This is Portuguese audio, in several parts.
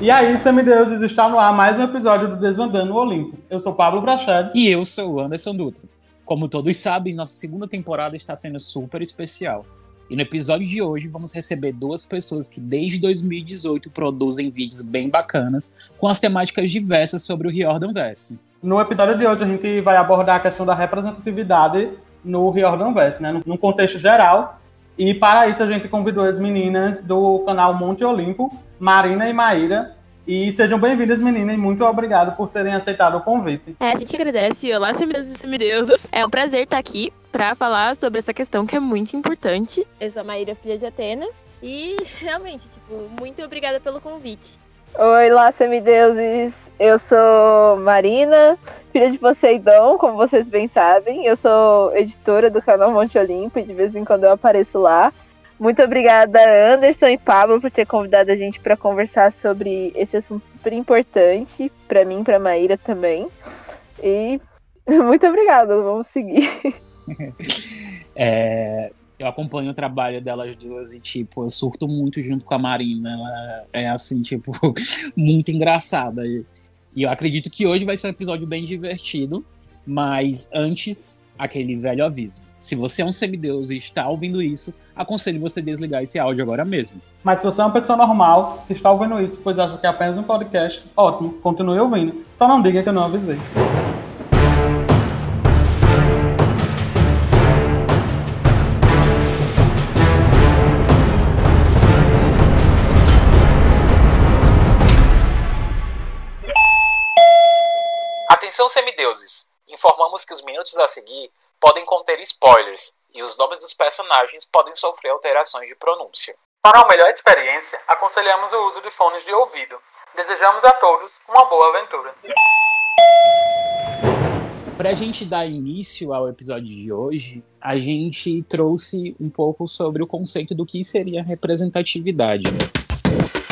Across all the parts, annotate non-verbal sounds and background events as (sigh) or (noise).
E aí, semideuses, está no ar mais um episódio do Desvendando o Olimpo. Eu sou Pablo Prachedes. E eu sou o Anderson Dutra. Como todos sabem, nossa segunda temporada está sendo super especial. E no episódio de hoje vamos receber duas pessoas que desde 2018 produzem vídeos bem bacanas com as temáticas diversas sobre o Riordan Verse. No episódio de hoje a gente vai abordar a questão da representatividade no Riordan Verse, né, num contexto geral. E para isso a gente convidou as meninas do canal Monte Olimpo Marina e Maíra. E sejam bem-vindas, meninas, e muito obrigado por terem aceitado o convite. É, a gente agradece. Olá, semideuses e semideusas. É um prazer estar aqui para falar sobre essa questão que é muito importante. Eu sou a Maíra, filha de Atena. E realmente, tipo, muito obrigada pelo convite. Oi, lá, semideuses. Eu sou Marina, filha de Poseidon, como vocês bem sabem. Eu sou editora do canal Monte Olimpo e de vez em quando eu apareço lá. Muito obrigada, Anderson e Pablo, por ter convidado a gente para conversar sobre esse assunto super importante, para mim para Maíra também. E (laughs) muito obrigada, vamos seguir. (laughs) É, eu acompanho o trabalho delas duas e, tipo, eu surto muito junto com a Marina. Ela é, assim, tipo, (laughs) muito engraçada. E, e eu acredito que hoje vai ser um episódio bem divertido, mas antes, aquele velho aviso. Se você é um semideus e está ouvindo isso, aconselho você desligar esse áudio agora mesmo. Mas se você é uma pessoa normal que está ouvindo isso, pois acha que é apenas um podcast, ótimo, continue ouvindo. Só não diga que eu não avisei. Atenção semideuses! Informamos que os minutos a seguir podem conter spoilers e os nomes dos personagens podem sofrer alterações de pronúncia. Para uma melhor experiência, aconselhamos o uso de fones de ouvido. Desejamos a todos uma boa aventura. Para a gente dar início ao episódio de hoje, a gente trouxe um pouco sobre o conceito do que seria representatividade.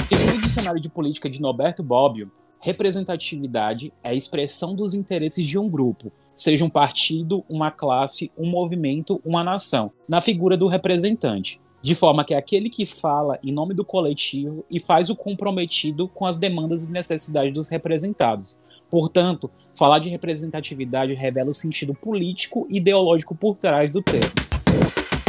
Segundo o Dicionário de Política de Norberto Bobbio, representatividade é a expressão dos interesses de um grupo, seja um partido, uma classe, um movimento, uma nação, na figura do representante, de forma que é aquele que fala em nome do coletivo e faz o comprometido com as demandas e necessidades dos representados. Portanto, falar de representatividade revela o sentido político e ideológico por trás do termo.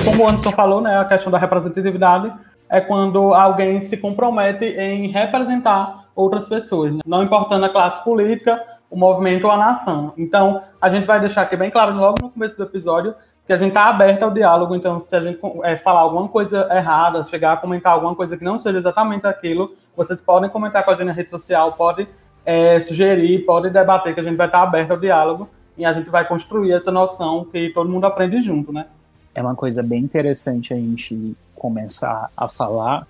Como o Anderson falou, né, a questão da representatividade é quando alguém se compromete em representar outras pessoas, né? não importando a classe política o movimento ou a nação. Então, a gente vai deixar aqui bem claro logo no começo do episódio que a gente está aberto ao diálogo. Então, se a gente é, falar alguma coisa errada, chegar a comentar alguma coisa que não seja exatamente aquilo, vocês podem comentar com a gente na rede social, pode é, sugerir, pode debater, que a gente vai estar tá aberto ao diálogo e a gente vai construir essa noção que todo mundo aprende junto, né? É uma coisa bem interessante a gente começar a falar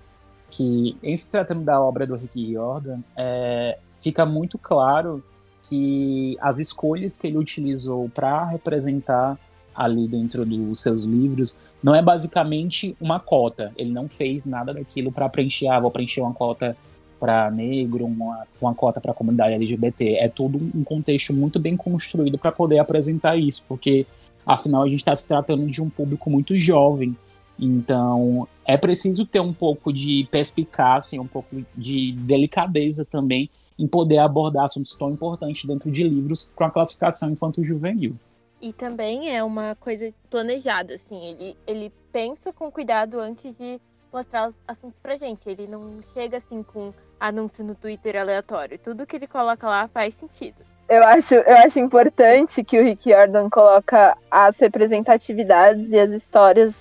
que, em se tratando da obra do Rick Jordan, é, fica muito claro que as escolhas que ele utilizou para representar ali dentro dos seus livros não é basicamente uma cota. Ele não fez nada daquilo para preencher, ah, vou preencher uma cota para negro, uma, uma cota para a comunidade LGBT. É tudo um contexto muito bem construído para poder apresentar isso, porque afinal a gente está se tratando de um público muito jovem. Então é preciso ter um pouco de perspicácia, um pouco de delicadeza também em poder abordar assuntos tão importantes dentro de livros com a classificação infanto-juvenil. E também é uma coisa planejada, assim, ele, ele pensa com cuidado antes de mostrar os assuntos pra gente. Ele não chega assim com anúncio no Twitter aleatório. Tudo que ele coloca lá faz sentido. Eu acho, eu acho importante que o Rick Jordan coloca as representatividades e as histórias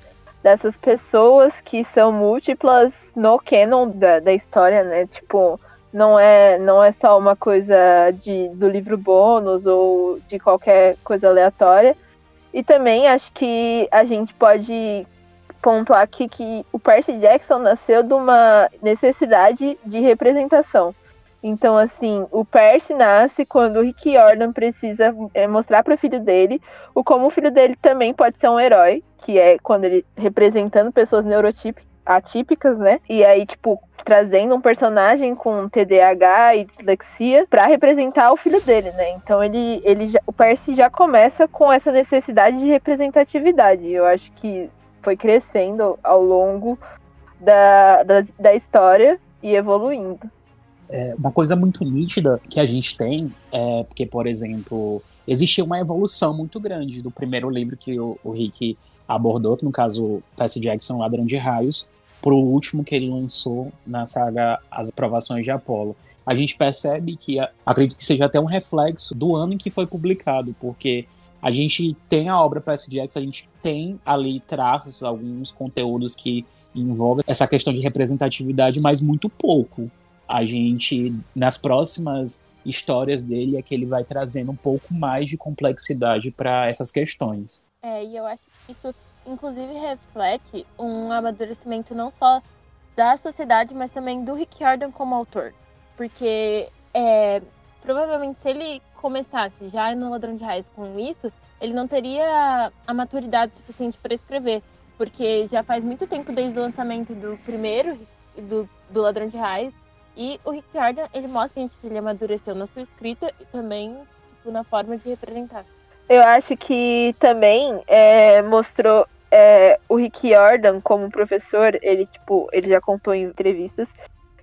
dessas pessoas que são múltiplas no canon da, da história, né? Tipo, não é, não é só uma coisa de, do livro bônus ou de qualquer coisa aleatória. E também acho que a gente pode pontuar aqui que o Percy Jackson nasceu de uma necessidade de representação. Então, assim, o Percy nasce quando o Rick Jordan precisa é, mostrar para o filho dele o como o filho dele também pode ser um herói, que é quando ele representando pessoas neurotípicas né? E aí, tipo, trazendo um personagem com TDAH e dislexia para representar o filho dele, né? Então ele, ele já, o Percy já começa com essa necessidade de representatividade. Eu acho que foi crescendo ao longo da, da, da história e evoluindo. É, uma coisa muito nítida que a gente tem é porque, por exemplo, existe uma evolução muito grande do primeiro livro que o, o Rick abordou, que no caso Percy Jackson, Ladrão de Raios, para o último que ele lançou na saga As Aprovações de Apolo. A gente percebe que, acredito que seja até um reflexo do ano em que foi publicado, porque a gente tem a obra Percy Jackson, a gente tem ali traços, alguns conteúdos que envolvem essa questão de representatividade, mas muito pouco. A gente, nas próximas histórias dele, é que ele vai trazendo um pouco mais de complexidade para essas questões. É, e eu acho isso, inclusive, reflete um amadurecimento não só da sociedade, mas também do Rick Jordan como autor. Porque é, provavelmente se ele começasse já no Ladrão de Raios com isso, ele não teria a maturidade suficiente para escrever. Porque já faz muito tempo desde o lançamento do primeiro, do, do Ladrão de Raios. E o Rick Jordan, ele mostra que ele amadureceu na sua escrita e também tipo, na forma de representar. Eu acho que também é, mostrou é, o Rick Jordan como professor, ele tipo, ele já contou em entrevistas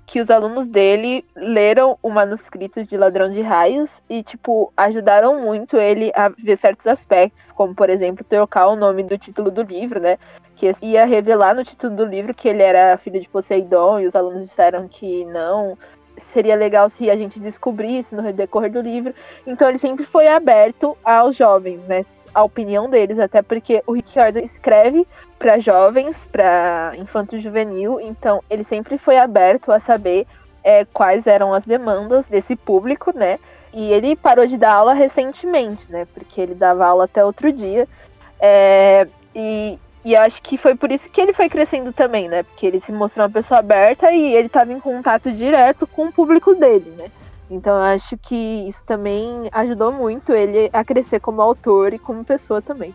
que os alunos dele leram o manuscrito de Ladrão de Raios e, tipo, ajudaram muito ele a ver certos aspectos, como, por exemplo, trocar o nome do título do livro, né? Que ia revelar no título do livro que ele era filho de Poseidon e os alunos disseram que não, seria legal se a gente descobrisse no decorrer do livro. Então ele sempre foi aberto aos jovens, né? A opinião deles, até porque o Rick Jordan escreve para jovens, para infanto juvenil, então ele sempre foi aberto a saber é, quais eram as demandas desse público, né? E ele parou de dar aula recentemente, né? Porque ele dava aula até outro dia. É, e e acho que foi por isso que ele foi crescendo também, né? Porque ele se mostrou uma pessoa aberta e ele estava em contato direto com o público dele, né? Então acho que isso também ajudou muito ele a crescer como autor e como pessoa também.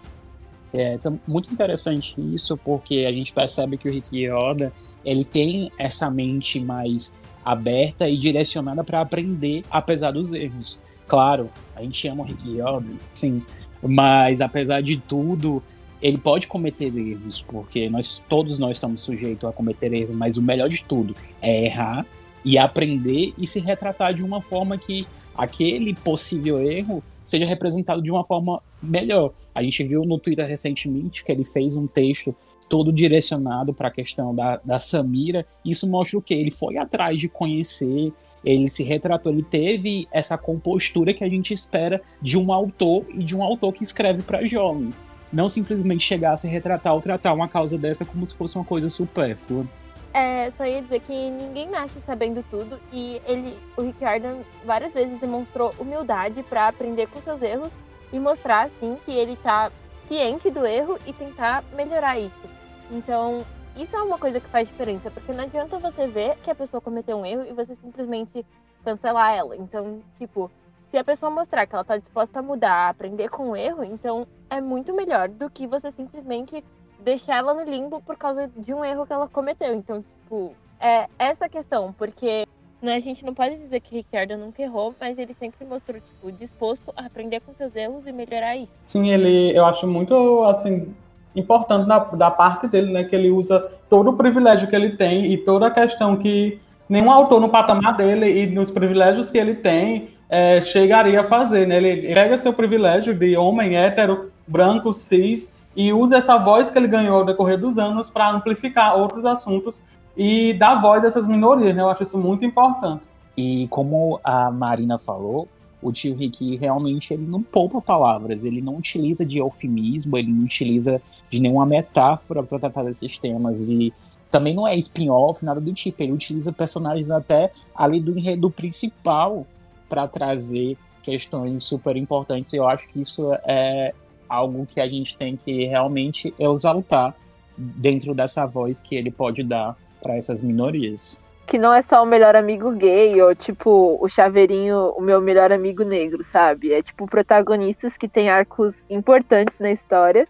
É então, muito interessante isso, porque a gente percebe que o Rick Yoda ele tem essa mente mais aberta e direcionada para aprender, apesar dos erros. Claro, a gente ama o Rick Yoda, sim, mas apesar de tudo, ele pode cometer erros, porque nós todos nós estamos sujeitos a cometer erros, mas o melhor de tudo é errar e aprender e se retratar de uma forma que aquele possível erro seja representado de uma forma melhor. A gente viu no Twitter recentemente que ele fez um texto todo direcionado para a questão da, da Samira. Isso mostra o que? Ele foi atrás de conhecer, ele se retratou, ele teve essa compostura que a gente espera de um autor e de um autor que escreve para jovens não simplesmente chegasse a retratar ou tratar uma causa dessa como se fosse uma coisa supérflua. É, só ia dizer que ninguém nasce sabendo tudo e ele, o Rick Jordan várias vezes demonstrou humildade para aprender com seus erros e mostrar assim que ele tá ciente do erro e tentar melhorar isso. Então, isso é uma coisa que faz diferença, porque não adianta você ver que a pessoa cometeu um erro e você simplesmente cancelar ela. Então, tipo, se a pessoa mostrar que ela está disposta a mudar, a aprender com o erro, então é muito melhor do que você simplesmente deixar ela no limbo por causa de um erro que ela cometeu. Então, tipo, é essa questão, porque né, a gente não pode dizer que Ricardo nunca errou, mas ele sempre mostrou, tipo, disposto a aprender com seus erros e melhorar isso. Sim, ele, eu acho muito, assim, importante da, da parte dele, né, que ele usa todo o privilégio que ele tem e toda a questão que nenhum autor no patamar dele e nos privilégios que ele tem é, chegaria a fazer, né? Ele pega seu privilégio de homem hétero, branco, cis, e usa essa voz que ele ganhou ao decorrer dos anos para amplificar outros assuntos e dar voz a essas minorias, né? Eu acho isso muito importante. E como a Marina falou, o tio Rick realmente ele não poupa palavras, ele não utiliza de eufemismo, ele não utiliza de nenhuma metáfora para tratar desses temas e também não é spin-off, nada do tipo, ele utiliza personagens até ali do enredo principal para trazer questões super importantes. E eu acho que isso é algo que a gente tem que realmente exaltar dentro dessa voz que ele pode dar para essas minorias. Que não é só o melhor amigo gay ou tipo o chaveirinho, o meu melhor amigo negro, sabe? É tipo protagonistas que têm arcos importantes na história.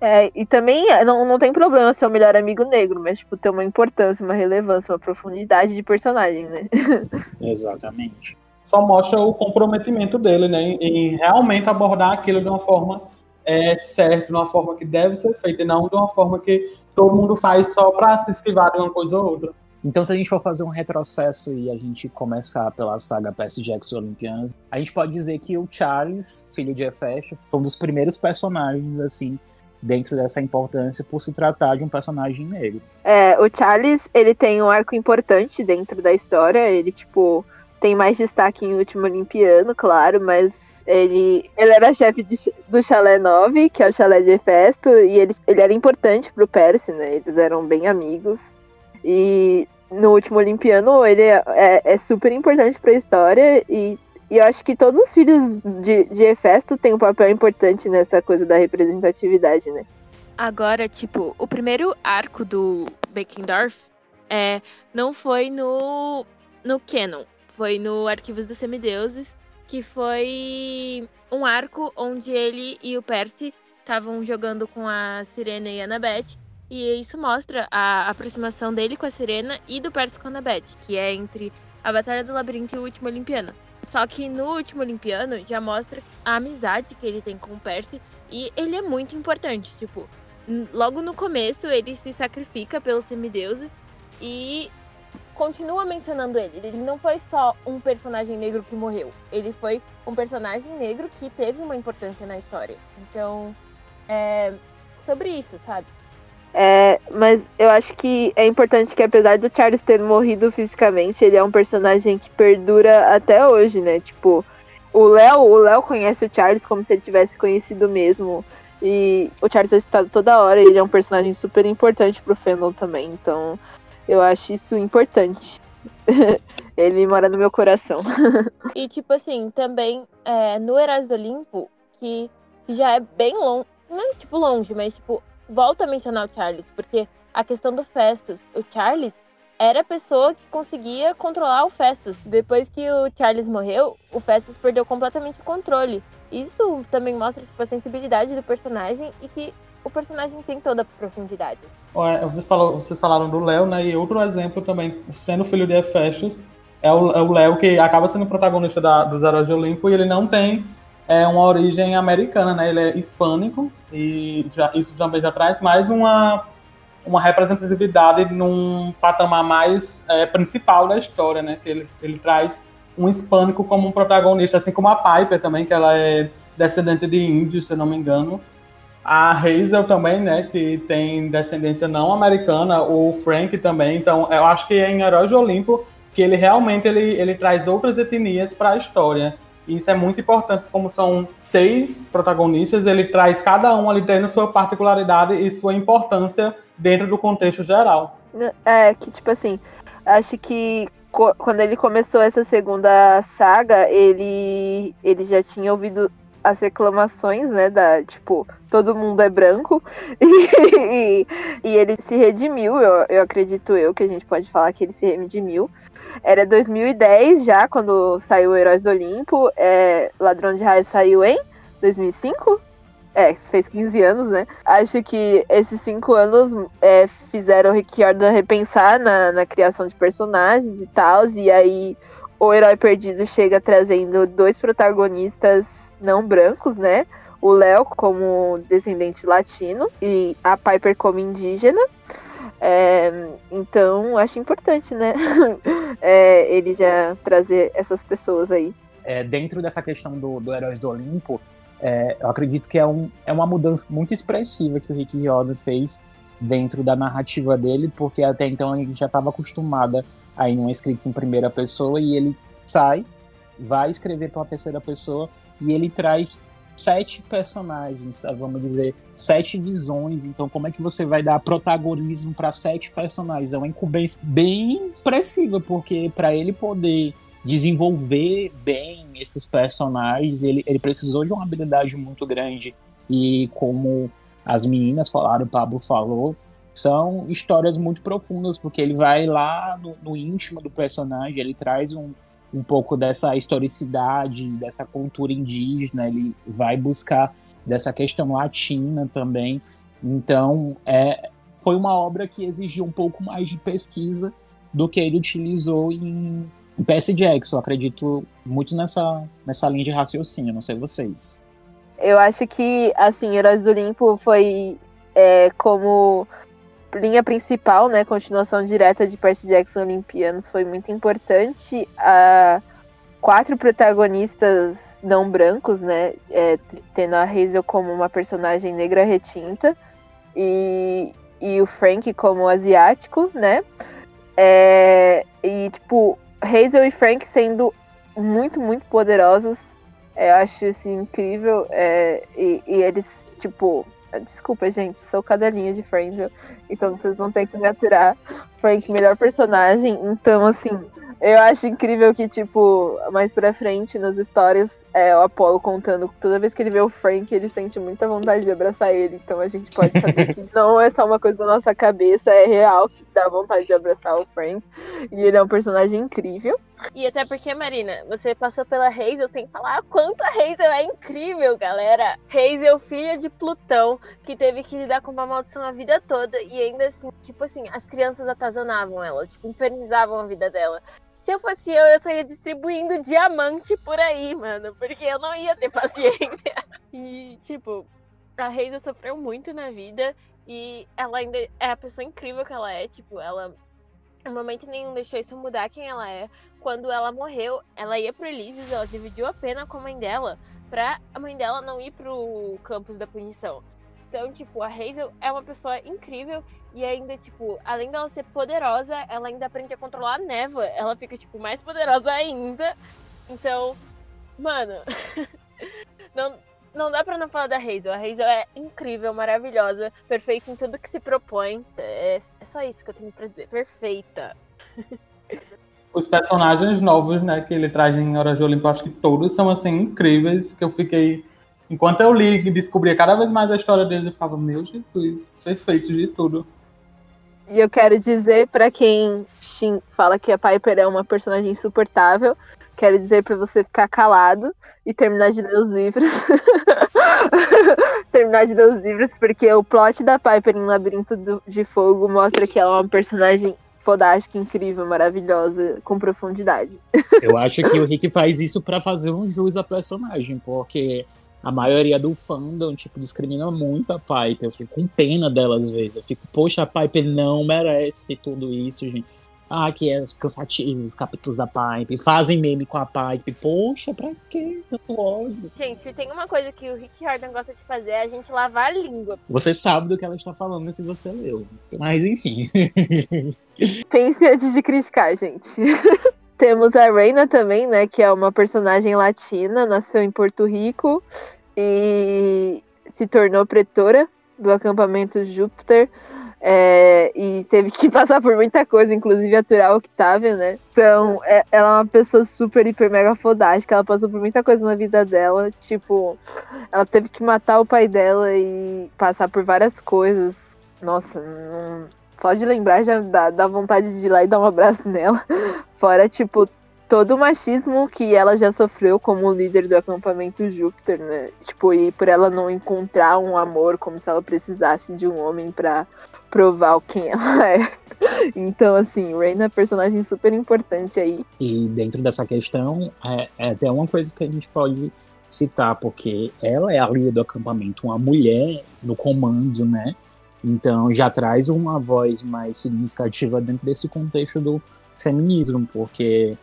É, e também não, não tem problema ser o melhor amigo negro, mas tipo, ter uma importância, uma relevância, uma profundidade de personagem, né? (laughs) Exatamente só mostra o comprometimento dele, né, em, realmente abordar aquilo de uma forma é, certa, de uma forma que deve ser feita, e não de uma forma que todo mundo faz só para se esquivar de uma coisa ou outra. Então, se a gente for fazer um retrocesso e a gente começar pela saga Percy Jackson Olympiano, a gente pode dizer que o Charles, filho de Hephaestus, foi um dos primeiros personagens, assim, dentro dessa importância por se tratar de um personagem negro. É, o Charles, ele tem um arco importante dentro da história, ele, tipo, tem mais destaque em Último Olimpiano, claro, mas ele, ele era chefe de, do Chalé 9, que é o chalé de Hefesto, e ele, ele era importante pro Percy, né, eles eram bem amigos. E no último Olimpiano ele é, é, é super importante para a história e, e eu acho que todos os filhos de, de Hefesto têm um papel importante nessa coisa da representatividade, né? Agora, tipo, o primeiro arco do Beckendorf é, não foi no, no Canon, foi no Arquivos dos Semideuses, que foi um arco onde ele e o Percy estavam jogando com a Sirena e a Annabeth e isso mostra a aproximação dele com a Serena e do Percy com a Annabeth, que é entre a Batalha do Labirinto e o Último Olimpiano. Só que no Último Olimpiano já mostra a amizade que ele tem com o Percy e ele é muito importante, tipo, logo no começo ele se sacrifica pelos semideuses e continua mencionando ele. Ele não foi só um personagem negro que morreu, ele foi um personagem negro que teve uma importância na história. Então, é sobre isso, sabe? É, mas eu acho que é importante que, apesar do Charles ter morrido fisicamente, ele é um personagem que perdura até hoje, né? Tipo, o Léo, o Léo conhece o Charles como se ele tivesse conhecido mesmo. E o Charles é citado toda hora, ele é um personagem super importante pro fandom também. Então, eu acho isso importante. (laughs) ele mora no meu coração. (laughs) e, tipo assim, também é, no do Olimpo, que, que já é bem longe. Não tipo longe, mas tipo, volta a mencionar o Charles, porque a questão do Festus, o Charles era a pessoa que conseguia controlar o Festus. Depois que o Charles morreu, o Festus perdeu completamente o controle. Isso também mostra tipo, a sensibilidade do personagem e que o personagem tem toda a profundidade. Você falou, vocês falaram do Léo, né? E outro exemplo também, sendo filho de Hephaestus, é o Léo que acaba sendo protagonista da, dos Heróis de Olimpo e ele não tem é uma origem americana, né? Ele é hispânico e já, isso também já traz mais uma, uma representatividade num patamar mais é, principal da história, né? Que ele, ele traz um hispânico como um protagonista, assim como a Piper também, que ela é descendente de índios, se não me engano. A Hazel também, né, que tem descendência não americana, o Frank também. Então, eu acho que é em Heróis de Olimpo que ele realmente ele, ele traz outras etnias para a história. E isso é muito importante, como são seis protagonistas, ele traz cada um ali tendo sua particularidade e sua importância dentro do contexto geral. É, que tipo assim, acho que quando ele começou essa segunda saga, ele, ele já tinha ouvido as reclamações, né, da, tipo, todo mundo é branco, (laughs) e, e, ele se redimiu, eu, eu acredito eu, que a gente pode falar que ele se redimiu, era 2010 já, quando saiu Heróis do Olimpo. É, Ladrão de Raios saiu em 2005? É, fez 15 anos, né? Acho que esses cinco anos é, fizeram o Rick repensar na, na criação de personagens e tal. E aí o Herói Perdido chega trazendo dois protagonistas não brancos, né? O Léo como descendente latino e a Piper como indígena. É, então, acho importante, né? (laughs) é, ele já trazer essas pessoas aí. É, dentro dessa questão do, do Heróis do Olimpo, é, eu acredito que é, um, é uma mudança muito expressiva que o Rick Riordan fez dentro da narrativa dele, porque até então ele já estava acostumada a ir numa escrita em primeira pessoa e ele sai, vai escrever para uma terceira pessoa e ele traz sete personagens, vamos dizer, sete visões. Então, como é que você vai dar protagonismo para sete personagens? É uma incumbência bem expressiva, porque para ele poder desenvolver bem esses personagens, ele, ele precisou de uma habilidade muito grande. E como as meninas falaram, o Pablo falou, são histórias muito profundas, porque ele vai lá no, no íntimo do personagem, ele traz um, um pouco dessa historicidade, dessa cultura indígena, ele vai buscar dessa questão latina também. Então, é, foi uma obra que exigiu um pouco mais de pesquisa do que ele utilizou em, Percy Jackson. Eu acredito muito nessa, nessa linha de raciocínio, não sei vocês. Eu acho que, assim, Heróis do Olimpo foi é, como linha principal, né, continuação direta de Percy Jackson Olimpianos foi muito importante. A quatro protagonistas não brancos, né, é, tendo a Hazel como uma personagem negra retinta e, e o Frank como asiático, né, é, e tipo Hazel e Frank sendo muito muito poderosos, é, eu acho isso incrível é, e, e eles tipo Desculpa, gente, sou cadelinha de Friends, então vocês vão ter que me aturar. Frank, melhor personagem. Então, assim, eu acho incrível que, tipo, mais pra frente nas histórias, é o Apollo contando toda vez que ele vê o Frank, ele sente muita vontade de abraçar ele. Então a gente pode saber (laughs) que não é só uma coisa da nossa cabeça, é real que dá vontade de abraçar o Frank. E ele é um personagem incrível. E até porque, Marina, você passou pela Hazel sem falar quanto a Hazel é incrível, galera. Hazel, filha de Plutão, que teve que lidar com uma maldição a vida toda. E ainda assim, tipo assim, as crianças atazonavam ela, tipo, infernizavam a vida dela. Se eu fosse eu, eu só ia distribuindo diamante por aí, mano. Porque eu não ia ter (laughs) paciência. E, tipo, a Hazel sofreu muito na vida. E ela ainda é a pessoa incrível que ela é. Tipo, ela em momento nenhum deixou isso mudar quem ela é. Quando ela morreu, ela ia pro Elísios, ela dividiu a pena com a mãe dela, pra a mãe dela não ir pro campus da punição. Então, tipo, a Hazel é uma pessoa incrível e ainda, tipo, além dela ser poderosa, ela ainda aprende a controlar a névoa. Ela fica, tipo, mais poderosa ainda. Então, mano, (laughs) não, não dá pra não falar da Hazel. A Hazel é incrível, maravilhosa, perfeita em tudo que se propõe. É, é só isso que eu tenho pra dizer. Perfeita. (laughs) Os personagens novos, né, que ele traz em Hora de Olimpo, acho que todos são, assim, incríveis, que eu fiquei Enquanto eu li e descobria cada vez mais a história deles, eu ficava, meu Jesus, perfeito de tudo. E eu quero dizer para quem fala que a Piper é uma personagem insuportável, quero dizer para você ficar calado e terminar de ler os livros. (laughs) terminar de ler os livros, porque o plot da Piper em Labirinto do, de Fogo mostra que ela é uma personagem fodástica, incrível, maravilhosa, com profundidade. (laughs) Eu acho que o Rick faz isso para fazer um jus à personagem, porque a maioria do fandom, tipo, discrimina muito a Piper. Eu fico com pena dela às vezes. Eu fico, poxa, a Piper não merece tudo isso, gente. Ah, que é cansativo os capítulos da Pipe. Fazem meme com a Pipe. Poxa, pra quê? Tanto ódio. Gente, se tem uma coisa que o Rick Jordan gosta de fazer é a gente lavar a língua. Você sabe do que ela está falando se você leu. Mas enfim. (laughs) Pense antes de criticar, gente. (laughs) Temos a Reina também, né? Que é uma personagem latina, nasceu em Porto Rico e se tornou pretora do acampamento Júpiter. É, e teve que (laughs) passar por muita coisa, inclusive aturar o Octavia, né? Então, é, ela é uma pessoa super, hiper, mega fodástica. Ela passou por muita coisa na vida dela. Tipo, ela teve que matar o pai dela e passar por várias coisas. Nossa, não, só de lembrar já dá, dá vontade de ir lá e dar um abraço (laughs) nela. Fora, tipo, todo o machismo que ela já sofreu como líder do acampamento Júpiter, né? Tipo, e por ela não encontrar um amor como se ela precisasse de um homem para provar quem ela (laughs) é. Então, assim, Rain é personagem super importante aí. E dentro dessa questão, é, é até uma coisa que a gente pode citar, porque ela é a líder do acampamento, uma mulher no comando, né? Então já traz uma voz mais significativa dentro desse contexto do feminismo, porque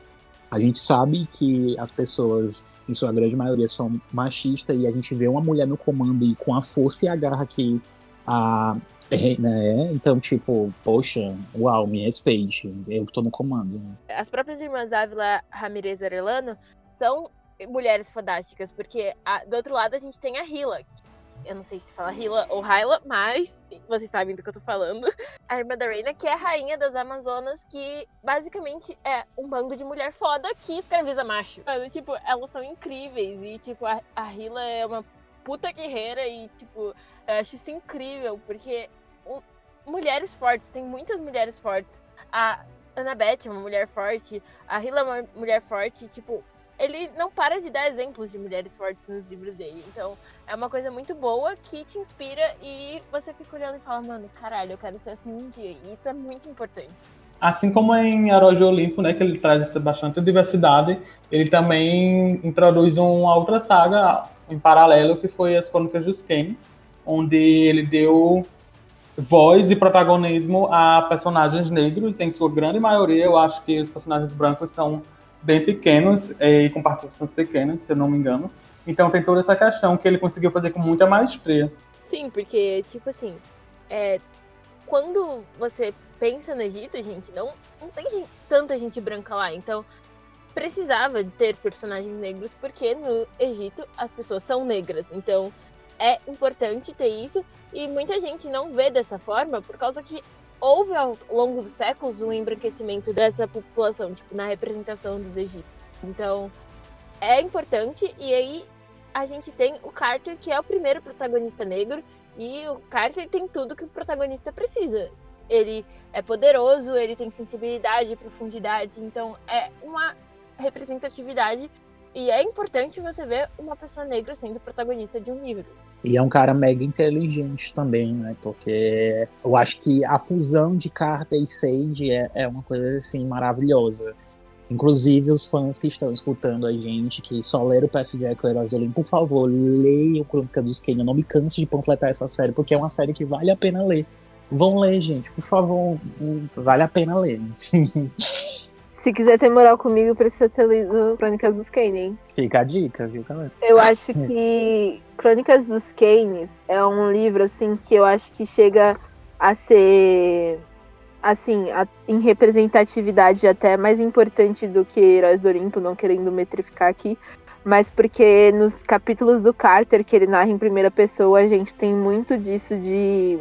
a gente sabe que as pessoas, em sua grande maioria, são machistas e a gente vê uma mulher no comando e com a força e a garra que a (laughs) né? Então, tipo, poxa, uau, me respeite, eu que tô no comando. As próprias irmãs Ávila Ramirez Arellano são mulheres fantásticas, porque a, do outro lado a gente tem a Hila, eu não sei se fala Hila ou Hyla, mas vocês sabem do que eu tô falando. A irmã da Reina, que é a rainha das Amazonas, que basicamente é um bando de mulher foda que escraviza macho. Mas, tipo, elas são incríveis e, tipo, a, a Hila é uma puta guerreira e, tipo, eu acho isso incrível, porque mulheres fortes, tem muitas mulheres fortes. A Annabeth é uma mulher forte, a Hila é uma mulher forte, tipo, ele não para de dar exemplos de mulheres fortes nos livros dele. Então, é uma coisa muito boa que te inspira e você fica olhando e fala, mano, caralho, eu quero ser assim um dia. E isso é muito importante. Assim como em Herói Olimpo, né, que ele traz essa bastante diversidade, ele também introduz uma outra saga em paralelo, que foi as Crônicas de Skane, onde ele deu voz e protagonismo a personagens negros, em sua grande maioria. Eu acho que os personagens brancos são bem pequenos e com participações pequenas, se eu não me engano. Então tem toda essa questão que ele conseguiu fazer com muita maestria. Sim, porque, tipo assim, é, quando você pensa no Egito, gente, não, não tem gente, tanta gente branca lá. Então, precisava ter personagens negros, porque no Egito as pessoas são negras. Então, é importante ter isso. E muita gente não vê dessa forma por causa que houve ao longo dos séculos um embranquecimento dessa população, tipo, na representação dos egípcios. Então, é importante. E aí, a gente tem o Carter, que é o primeiro protagonista negro, e o Carter tem tudo que o protagonista precisa. Ele é poderoso, ele tem sensibilidade, profundidade, então é uma representatividade e é importante você ver uma pessoa negra sendo protagonista de um livro. E é um cara mega inteligente também, né? Porque eu acho que a fusão de Carter e Sage é, é uma coisa assim maravilhosa. Inclusive, os fãs que estão escutando a gente, que só leram o PS Jack o Heróis do Olimpo, por favor, leiam Crônica dos Kenya. Não me canse de panfletar essa série, porque é uma série que vale a pena ler. Vão ler, gente, por favor, vale a pena ler. (laughs) Se quiser ter moral comigo, precisa ter lido Crônicas dos Kane, hein? Fica a dica, viu, galera? Eu acho que Crônicas dos Kanes é um livro, assim, que eu acho que chega a ser assim, a, em representatividade até mais importante do que Heróis do Olimpo, não querendo metrificar aqui, mas porque nos capítulos do Carter, que ele narra em primeira pessoa, a gente tem muito disso de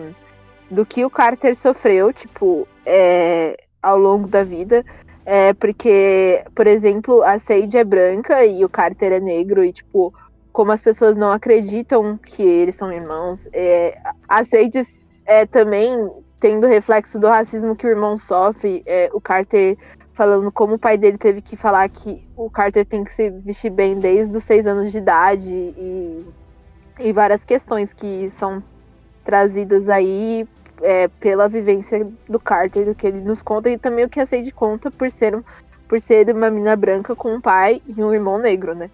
do que o Carter sofreu, tipo, é, ao longo da vida. É porque, por exemplo, a Sage é branca e o Carter é negro, e tipo, como as pessoas não acreditam que eles são irmãos, é, a Sage é, também tendo reflexo do racismo que o irmão sofre, é, o Carter falando como o pai dele teve que falar que o Carter tem que se vestir bem desde os seis anos de idade e, e várias questões que são trazidas aí é, pela vivência do Carter, do que ele nos conta e também o que a Sadie conta por ser, por ser uma menina branca com um pai e um irmão negro, né?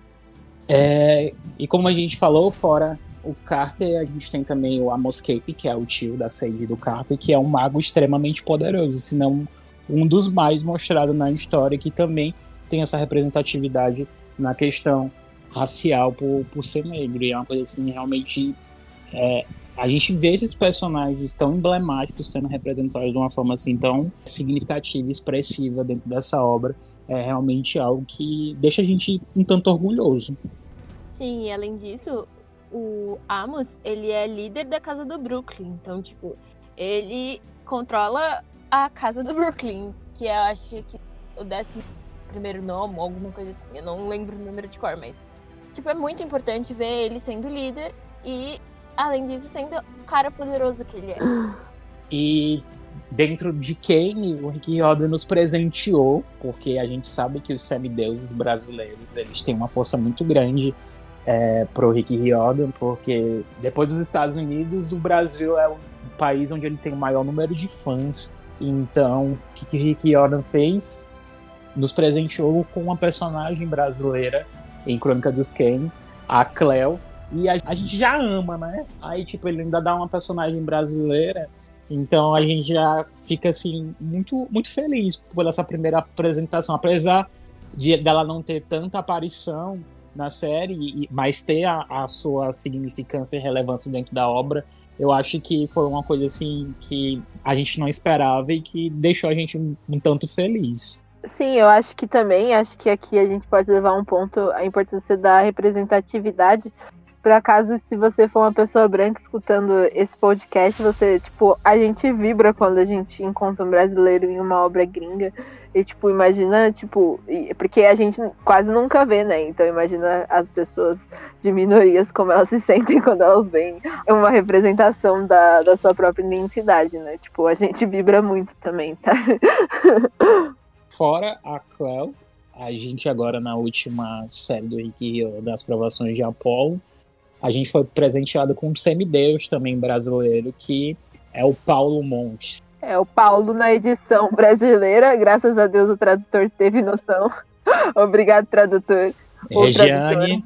É, e como a gente falou, fora o Carter, a gente tem também o Amos Cape, que é o tio da Sadie do Carter, que é um mago extremamente poderoso, se não um dos mais mostrados na história, que também tem essa representatividade na questão racial por, por ser negro. E é uma coisa assim, realmente. É, a gente vê esses personagens tão emblemáticos sendo representados de uma forma assim tão significativa e expressiva dentro dessa obra. É realmente algo que deixa a gente um tanto orgulhoso. Sim, e além disso, o Amos, ele é líder da casa do Brooklyn. Então, tipo, ele controla a casa do Brooklyn, que é, acho que o décimo primeiro nome, alguma coisa assim. Eu não lembro o número de cor, mas, tipo, é muito importante ver ele sendo líder e, além disso, sendo o cara poderoso que ele é. E dentro de Kane, o Rick Riordan nos presenteou, porque a gente sabe que os semideuses brasileiros, eles têm uma força muito grande é, pro Rick Riordan, porque depois dos Estados Unidos, o Brasil é o país onde ele tem o maior número de fãs. Então, o que, que Rick Riordan fez? Nos presenteou com uma personagem brasileira em Crônica dos Kane, a Cleo, e a, a, gente já ama, né? Aí, tipo, ele ainda dá uma personagem brasileira, então a gente já fica, assim, muito, muito feliz por essa primeira apresentação, apesar de dela não ter tanta aparição, na série, mas ter a, a sua significância e relevância dentro da obra, eu acho que foi uma coisa assim que a gente não esperava e que deixou a gente um, um tanto feliz. Sim, eu acho que também, acho que aqui a gente pode levar um ponto a importância da representatividade, por acaso, se você for uma pessoa branca escutando esse podcast, você, tipo, a gente vibra quando a gente encontra um brasileiro em uma obra gringa. E, tipo, imagina, tipo, porque a gente quase nunca vê, né? Então, imagina as pessoas de minorias como elas se sentem (laughs) quando elas veem uma representação da, da sua própria identidade, né? Tipo, a gente vibra muito também, tá? (laughs) Fora a Cleo, a gente agora na última série do Rick das provações de Apollo a gente foi presenteado com um semideus também brasileiro, que é o Paulo Montes. É, o Paulo na edição brasileira, graças a Deus o tradutor teve noção. (laughs) Obrigado, tradutor. Regiane.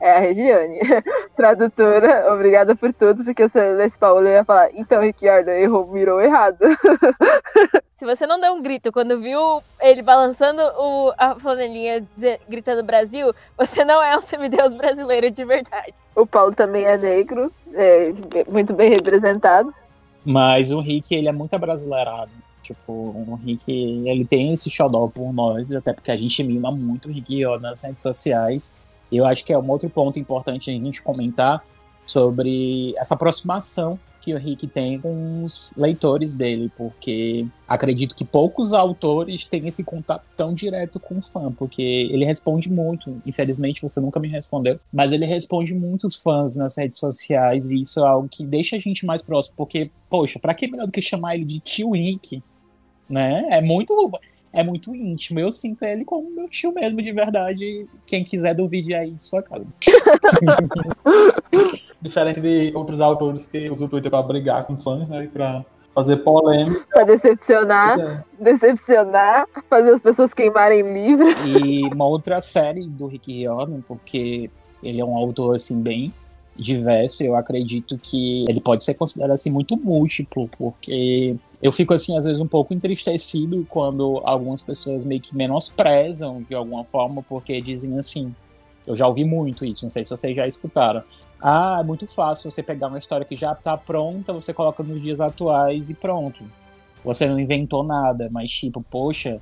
É, a Regiane. (laughs) tradutora, obrigada por tudo, porque se eu lesse Paulo, eu ia falar, então, Ricciardo, errou, mirou errado. (laughs) Se você não deu um grito quando viu ele balançando o, a flanelinha gritando Brasil, você não é um semideus brasileiro de verdade. O Paulo também é negro, é muito bem representado. Mas o Rick, ele é muito abrasileirado. Tipo, o Rick, ele tem esse xodó por nós, até porque a gente mima muito o Rick ó, nas redes sociais. Eu acho que é um outro ponto importante a gente comentar sobre essa aproximação que o Rick tem com os leitores dele, porque acredito que poucos autores têm esse contato tão direto com o fã, porque ele responde muito. Infelizmente você nunca me respondeu, mas ele responde muitos fãs nas redes sociais e isso é algo que deixa a gente mais próximo, porque, poxa, para que melhor do que chamar ele de tio Rick? Né? É muito é muito íntimo. Eu sinto ele como meu tio mesmo, de verdade. Quem quiser duvide aí de sua casa. (laughs) Diferente de outros autores que usam o Twitter pra brigar com os fãs, né? Pra fazer polêmica. Pra decepcionar, é. decepcionar, fazer as pessoas queimarem livros. E uma outra série do Rick Riordan, porque ele é um autor, assim, bem diverso, eu acredito que ele pode ser considerado, assim, muito múltiplo, porque eu fico assim às vezes um pouco entristecido quando algumas pessoas meio que menosprezam de alguma forma porque dizem assim, eu já ouvi muito isso, não sei se vocês já escutaram. Ah, é muito fácil você pegar uma história que já está pronta, você coloca nos dias atuais e pronto. Você não inventou nada, mas tipo, poxa,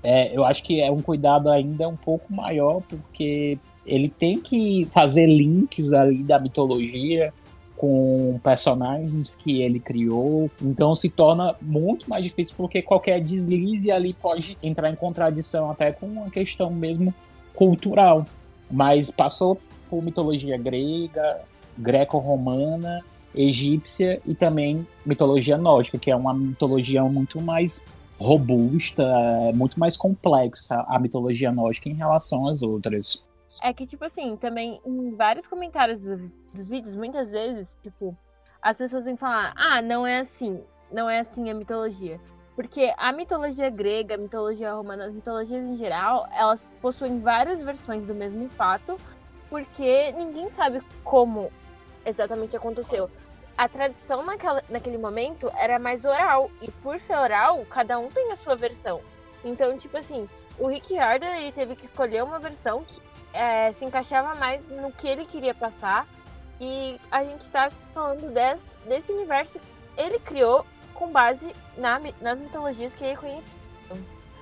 é, eu acho que é um cuidado ainda um pouco maior porque ele tem que fazer links ali da mitologia com personagens que ele criou. Então se torna muito mais difícil porque qualquer deslize ali pode entrar em contradição até com uma questão mesmo cultural. Mas passou por mitologia grega, greco-romana, egípcia e também mitologia nórdica, que é uma mitologia muito mais robusta, muito mais complexa a mitologia nórdica em relação às outras. É que, tipo assim, também em vários comentários dos, dos vídeos, muitas vezes, tipo, as pessoas vêm falar: ah, não é assim, não é assim a mitologia. Porque a mitologia grega, a mitologia romana, as mitologias em geral, elas possuem várias versões do mesmo fato, porque ninguém sabe como exatamente aconteceu. A tradição naquela, naquele momento era mais oral, e por ser oral, cada um tem a sua versão. Então, tipo assim, o Rick Riordan ele teve que escolher uma versão que é, se encaixava mais no que ele queria passar. E a gente está falando desse, desse universo que ele criou com base na, nas mitologias que ele conhecia.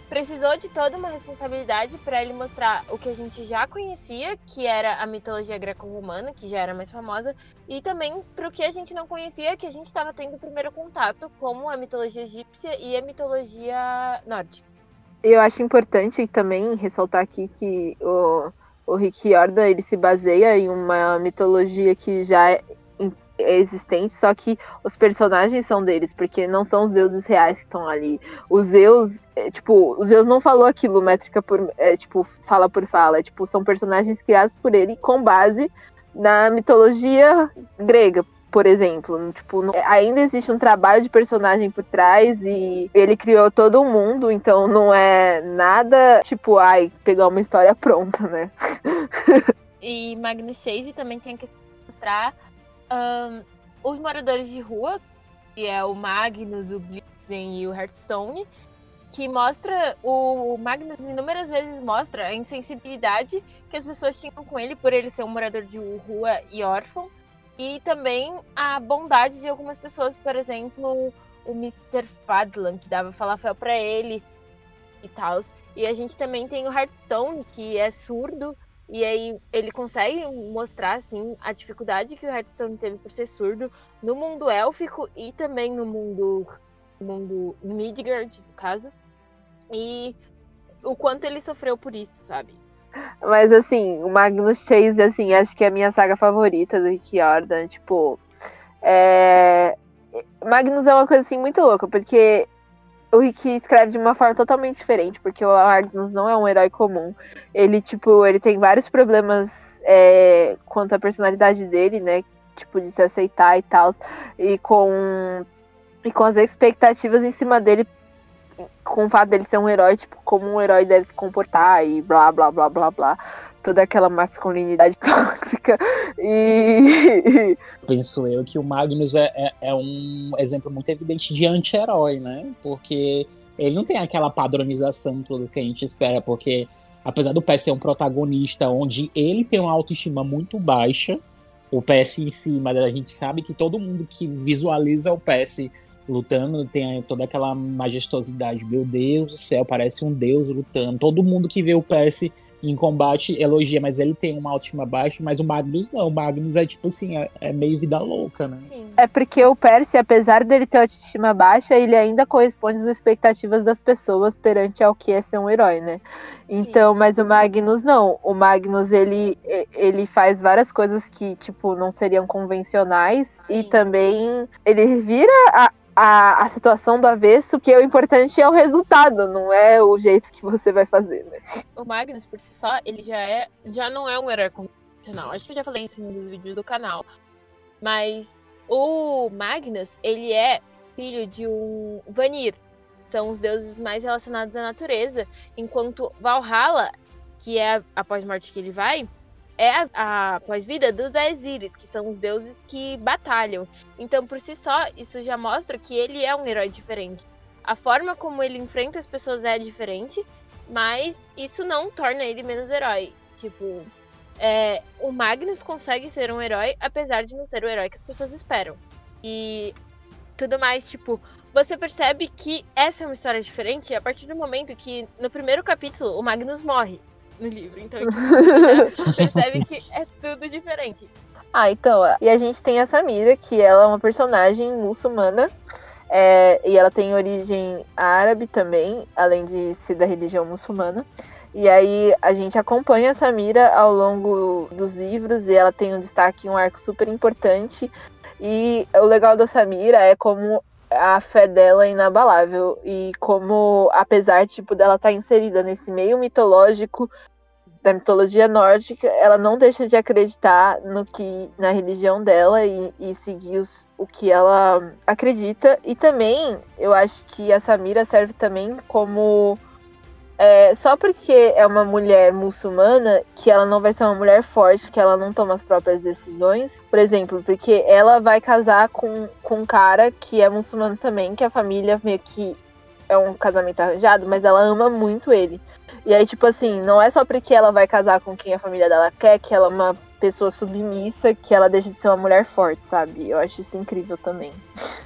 Precisou de toda uma responsabilidade para ele mostrar o que a gente já conhecia, que era a mitologia greco-romana, que já era mais famosa, e também para o que a gente não conhecia, que a gente estava tendo o primeiro contato, como a mitologia egípcia e a mitologia nórdica. Eu acho importante também ressaltar aqui que o o Rick Riordan ele se baseia em uma mitologia que já é existente, só que os personagens são deles, porque não são os deuses reais que estão ali. Os Zeus, é, tipo, os Zeus não falou aquilo métrica por, é, tipo, fala por fala, tipo, são personagens criados por ele com base na mitologia grega, por exemplo. Tipo, não, ainda existe um trabalho de personagem por trás e ele criou todo mundo, então não é nada tipo, ai, pegar uma história (laughs) pronta, né? e Magnus Chase também tem que mostrar um, os moradores de rua, que é o Magnus, o Blitzen e o Hearthstone, que mostra o Magnus inúmeras vezes mostra a insensibilidade que as pessoas tinham com ele por ele ser um morador de rua e órfão e também a bondade de algumas pessoas, por exemplo, o Mr. Fadlan, que dava falafel para ele e tal. E a gente também tem o Hearthstone, que é surdo, e aí ele consegue mostrar assim a dificuldade que o Hearthstone teve por ser surdo no mundo élfico e também no mundo mundo Midgard, no caso. E o quanto ele sofreu por isso, sabe? Mas assim, o Magnus Chase, assim, acho que é a minha saga favorita do Rick Jordan. Tipo, é... Magnus é uma coisa assim muito louca, porque o Rick escreve de uma forma totalmente diferente, porque o Magnus não é um herói comum. Ele, tipo, ele tem vários problemas é, quanto à personalidade dele, né? Tipo, de se aceitar e tal. E com, e com as expectativas em cima dele com o fato dele ser um herói, tipo, como um herói deve se comportar e blá blá blá blá blá. toda aquela masculinidade (laughs) tóxica. E. Penso eu que o Magnus é, é, é um exemplo muito evidente de anti-herói, né? Porque ele não tem aquela padronização toda que a gente espera, porque apesar do PS ser um protagonista onde ele tem uma autoestima muito baixa, o PS em si, mas a gente sabe que todo mundo que visualiza o PS lutando tem toda aquela majestosidade. Meu Deus do céu, parece um deus lutando. Todo mundo que vê o PS em combate elogia, mas ele tem uma autoestima baixa, mas o Magnus não. O Magnus é tipo assim, é, é meio vida louca, né? Sim. É porque o Percy, apesar dele ter autoestima baixa, ele ainda corresponde às expectativas das pessoas perante ao que é ser um herói, né? Então, Sim. mas o Magnus não. O Magnus, ele, ele faz várias coisas que, tipo, não seriam convencionais. Sim. E também ele vira a, a, a situação do avesso, que o importante é o resultado, não é o jeito que você vai fazer, né? O Magnus, por si só, ele já é. Já não é um herói convencional. Acho que eu já falei isso em um dos vídeos do canal. Mas o Magnus, ele é filho de um Vanir. São os deuses mais relacionados à natureza. Enquanto Valhalla, que é após a morte que ele vai, é a, a pós-vida dos Aesiris, que são os deuses que batalham. Então, por si só, isso já mostra que ele é um herói diferente. A forma como ele enfrenta as pessoas é diferente, mas isso não torna ele menos herói. Tipo, é, o Magnus consegue ser um herói, apesar de não ser o herói que as pessoas esperam. E tudo mais, tipo, você percebe que essa é uma história diferente a partir do momento que, no primeiro capítulo, o Magnus morre no livro. Então, tipo, você (laughs) percebe que é tudo diferente. Ah, então, e a gente tem a Samira, que ela é uma personagem muçulmana. É, e ela tem origem árabe também, além de ser da religião muçulmana. E aí a gente acompanha a Samira ao longo dos livros e ela tem um destaque, um arco super importante. E o legal da Samira é como a fé dela é inabalável. E como apesar tipo dela estar tá inserida nesse meio mitológico da mitologia nórdica, ela não deixa de acreditar no que na religião dela e, e seguir os, o que ela acredita. E também eu acho que a Samira serve também como é, só porque é uma mulher muçulmana que ela não vai ser uma mulher forte, que ela não toma as próprias decisões. Por exemplo, porque ela vai casar com, com um cara que é muçulmano também, que a família meio que é um casamento arranjado, mas ela ama muito ele. E aí, tipo assim, não é só porque ela vai casar com quem a família dela quer, que ela é uma pessoa submissa, que ela deixa de ser uma mulher forte, sabe? Eu acho isso incrível também. (laughs)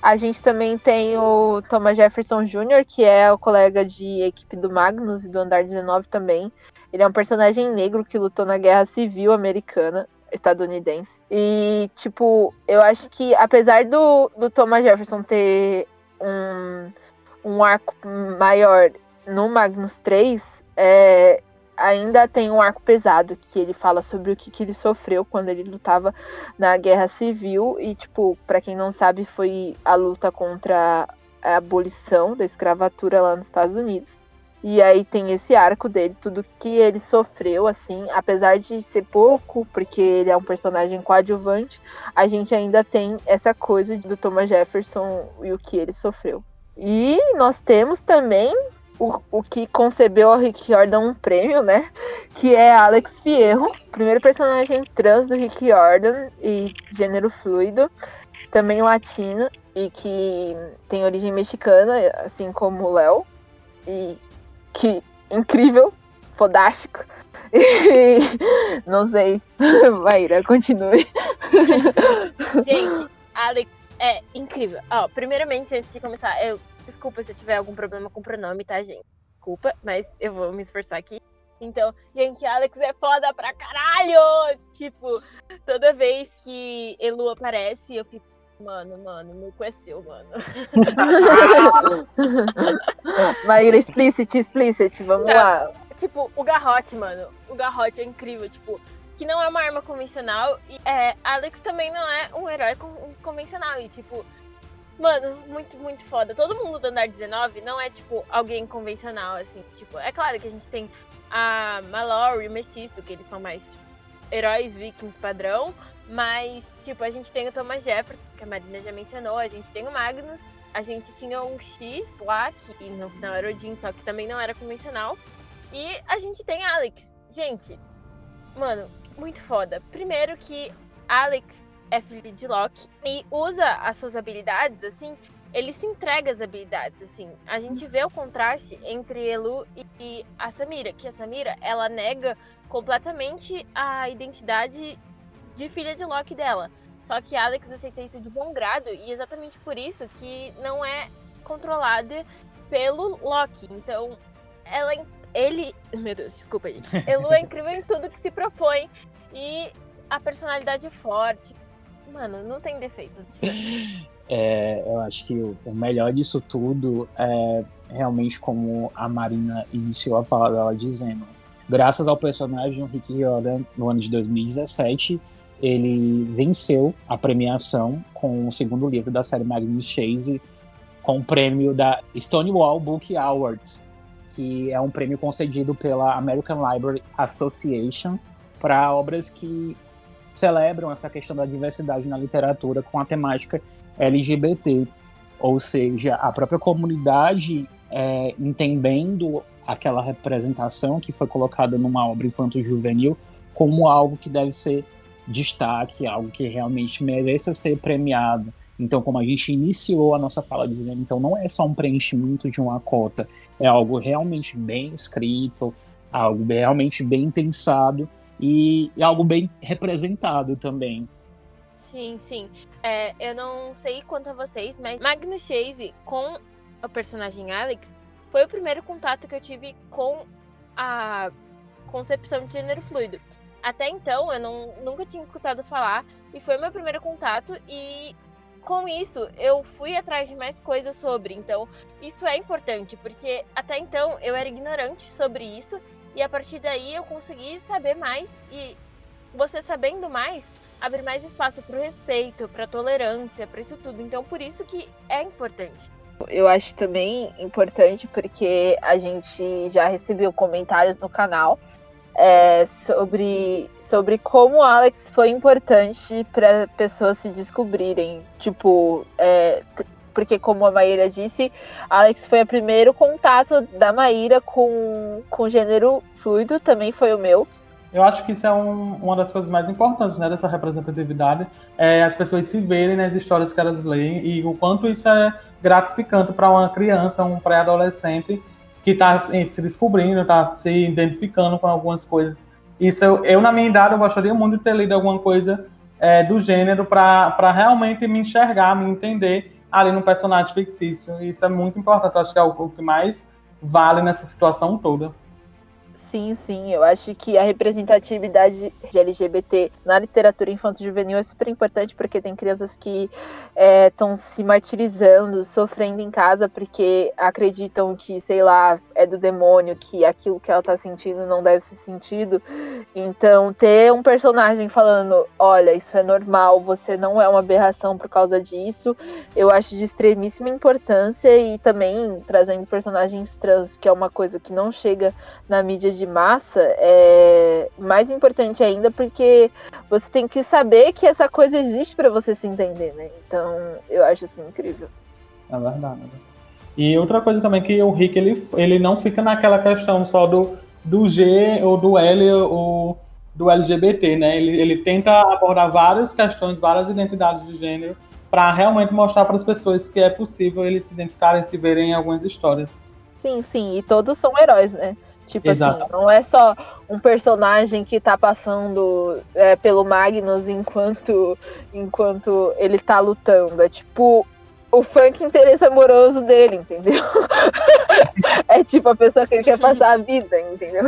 A gente também tem o Thomas Jefferson Jr., que é o colega de equipe do Magnus e do Andar 19 também. Ele é um personagem negro que lutou na Guerra Civil Americana, estadunidense. E, tipo, eu acho que apesar do, do Thomas Jefferson ter um, um arco maior no Magnus 3, é, ainda tem um arco pesado que ele fala sobre o que, que ele sofreu quando ele lutava na guerra civil. E tipo para quem não sabe foi a luta contra a abolição da escravatura lá nos Estados Unidos. E aí tem esse arco dele tudo que ele sofreu assim apesar de ser pouco porque ele é um personagem coadjuvante a gente ainda tem essa coisa do Thomas Jefferson e o que ele sofreu. E nós temos também o, o que concebeu ao Rick Jordan um prêmio, né? Que é Alex Fierro, primeiro personagem trans do Rick Jordan e gênero fluido, também latino e que tem origem mexicana, assim como o Léo. E que incrível, fodástico. (laughs) E, não sei. (laughs) Maíra, continue. Gente, Alex é incrível. Ó, primeiramente, antes de começar, eu Desculpa se eu tiver algum problema com o pronome, tá, gente? Desculpa, mas eu vou me esforçar aqui. Então, gente, Alex é foda pra caralho! Tipo, toda vez que Elu aparece, eu fico, mano, mano, cu é seu, mano. (laughs) Maíra, explicit, explicit, vamos tá. lá. Tipo, o garrote, mano. O garrote é incrível, tipo, que não é uma arma convencional. E é, Alex também não é um herói convencional. E, tipo, Mano, muito, muito foda. Todo mundo do Andar 19 não é, tipo, alguém convencional, assim. Tipo, é claro que a gente tem a Mallory e o Mestiço, que eles são mais tipo, heróis vikings padrão. Mas, tipo, a gente tem o Thomas Jefferson, que a Marina já mencionou. A gente tem o Magnus. A gente tinha um X lá, que no final era o Jim, só que também não era convencional. E a gente tem Alex. Gente, mano, muito foda. Primeiro que Alex é filho de Loki e usa as suas habilidades, assim, ele se entrega às habilidades, assim. A gente vê o contraste entre Elu e, a Samira, que a Samira, ela nega completamente a identidade de filha de Loki dela. Só que Alex aceita isso de bom grado e exatamente por isso que não é controlada pelo Loki. Então, ela ele, (laughs) meu Deus, desculpa, gente. (laughs) Elu é incrível em tudo que se propõe e a personalidade é forte. Mano, não tem defeitos. (laughs) É, eu acho que o melhor disso tudo é realmente como a Marina iniciou a fala dela dizendo. Graças ao personagem Rick Riordan, no ano de 2017, ele venceu a premiação com o segundo livro da série Magnus Chase, com o prêmio da Stonewall Book Awards, que é um prêmio concedido pela American Library Association para obras que celebram essa questão da diversidade na literatura com a temática LGBT, ou seja, a própria comunidade é, entendendo aquela representação que foi colocada numa obra infanto-juvenil como algo que deve ser destaque, algo que realmente mereça ser premiado. Então, como a gente iniciou a nossa fala dizendo, então não é só um preenchimento de uma cota, é algo realmente bem escrito, algo realmente bem pensado e, e algo bem representado também. Sim, sim. É, eu não sei quanto a vocês, mas Magnus Chase com o personagem Alex foi o primeiro contato que eu tive com a concepção de gênero fluido. Até então eu não, nunca tinha escutado falar e foi meu primeiro contato e com isso eu fui atrás de mais coisas sobre. Então isso é importante porque até então eu era ignorante sobre isso e a partir daí eu consegui saber mais e você sabendo mais abre mais espaço para o respeito, para tolerância, para isso tudo. Então, por isso que é importante. Eu acho também importante porque a gente já recebeu comentários no canal é, sobre, sobre como o Alex foi importante para pessoas se descobrirem. Tipo, é, porque como a Maíra disse, Alex foi o primeiro contato da Maíra com, com gênero fluido, também foi o meu. Eu acho que isso é um, uma das coisas mais importantes né, dessa representatividade, é as pessoas se verem nas histórias que elas leem e o quanto isso é gratificante para uma criança, um pré-adolescente que está se descobrindo, está se identificando com algumas coisas. Isso eu, eu, na minha idade, eu gostaria muito de ter lido alguma coisa é, do gênero para realmente me enxergar, me entender ali no personagem fictício. Isso é muito importante, eu acho que é o, o que mais vale nessa situação toda. Sim, sim. Eu acho que a representatividade de LGBT na literatura infanto-juvenil é super importante porque tem crianças que estão é, se martirizando, sofrendo em casa porque acreditam que, sei lá, é do demônio, que aquilo que ela está sentindo não deve ser sentido. Então, ter um personagem falando: olha, isso é normal, você não é uma aberração por causa disso, eu acho de extremíssima importância e também trazendo personagens trans, que é uma coisa que não chega na mídia de massa é mais importante ainda porque você tem que saber que essa coisa existe para você se entender, né? Então, eu acho assim incrível. É verdade. E outra coisa também que o Rick ele, ele não fica naquela questão só do, do G ou do L ou do LGBT, né? Ele, ele tenta abordar várias questões, várias identidades de gênero para realmente mostrar para as pessoas que é possível eles se identificarem, se verem em algumas histórias. Sim, sim, e todos são heróis, né? Tipo Exato. assim, não é só um personagem que tá passando é, pelo Magnus enquanto, enquanto ele tá lutando. É tipo o funk interesse amoroso dele, entendeu? (laughs) é tipo a pessoa que ele quer passar a vida, entendeu?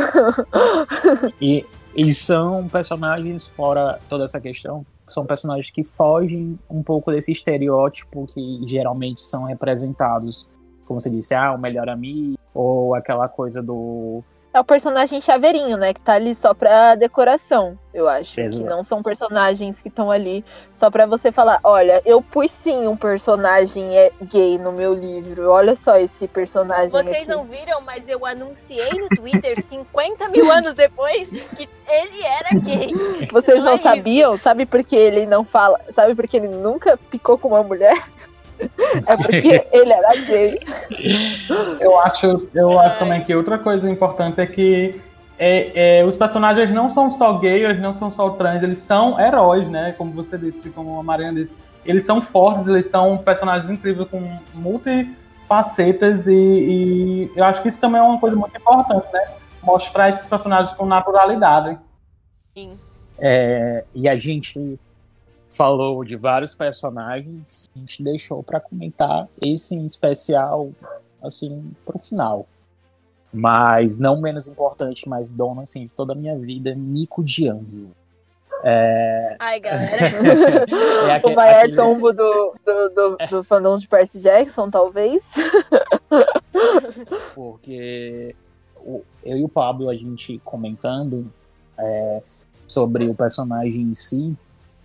E, e são personagens, fora toda essa questão, são personagens que fogem um pouco desse estereótipo que geralmente são representados. Como você disse, ah, o melhor amigo, ou aquela coisa do é o personagem chaveirinho, né? Que tá ali só pra decoração, eu acho. Exato. não são personagens que estão ali só pra você falar: olha, eu pus sim um personagem é gay no meu livro. Olha só esse personagem. Vocês aqui. não viram, mas eu anunciei no Twitter (laughs) 50 mil anos depois que ele era gay. Vocês não, não é sabiam? Isso. Sabe por que ele não fala? Sabe por que ele nunca ficou com uma mulher? É porque (laughs) ele era gay. Eu acho, eu acho também que outra coisa importante é que é, é, os personagens não são só gays, eles não são só trans, eles são heróis, né? Como você disse, como a Mariana disse. Eles são fortes, eles são personagens incríveis com multifacetas e, e eu acho que isso também é uma coisa muito importante, né? Mostrar esses personagens com naturalidade. Sim. É, e a gente falou de vários personagens, a gente deixou para comentar esse em especial, assim, pro final. Mas não menos importante, mas dono assim, de toda a minha vida, Nico D'Angelo. É... Ai, (laughs) galera. é o maior aquele... tombo do, do, do, é. do fandom de Percy Jackson, talvez. (laughs) Porque o, eu e o Pablo, a gente comentando é, sobre o personagem em si,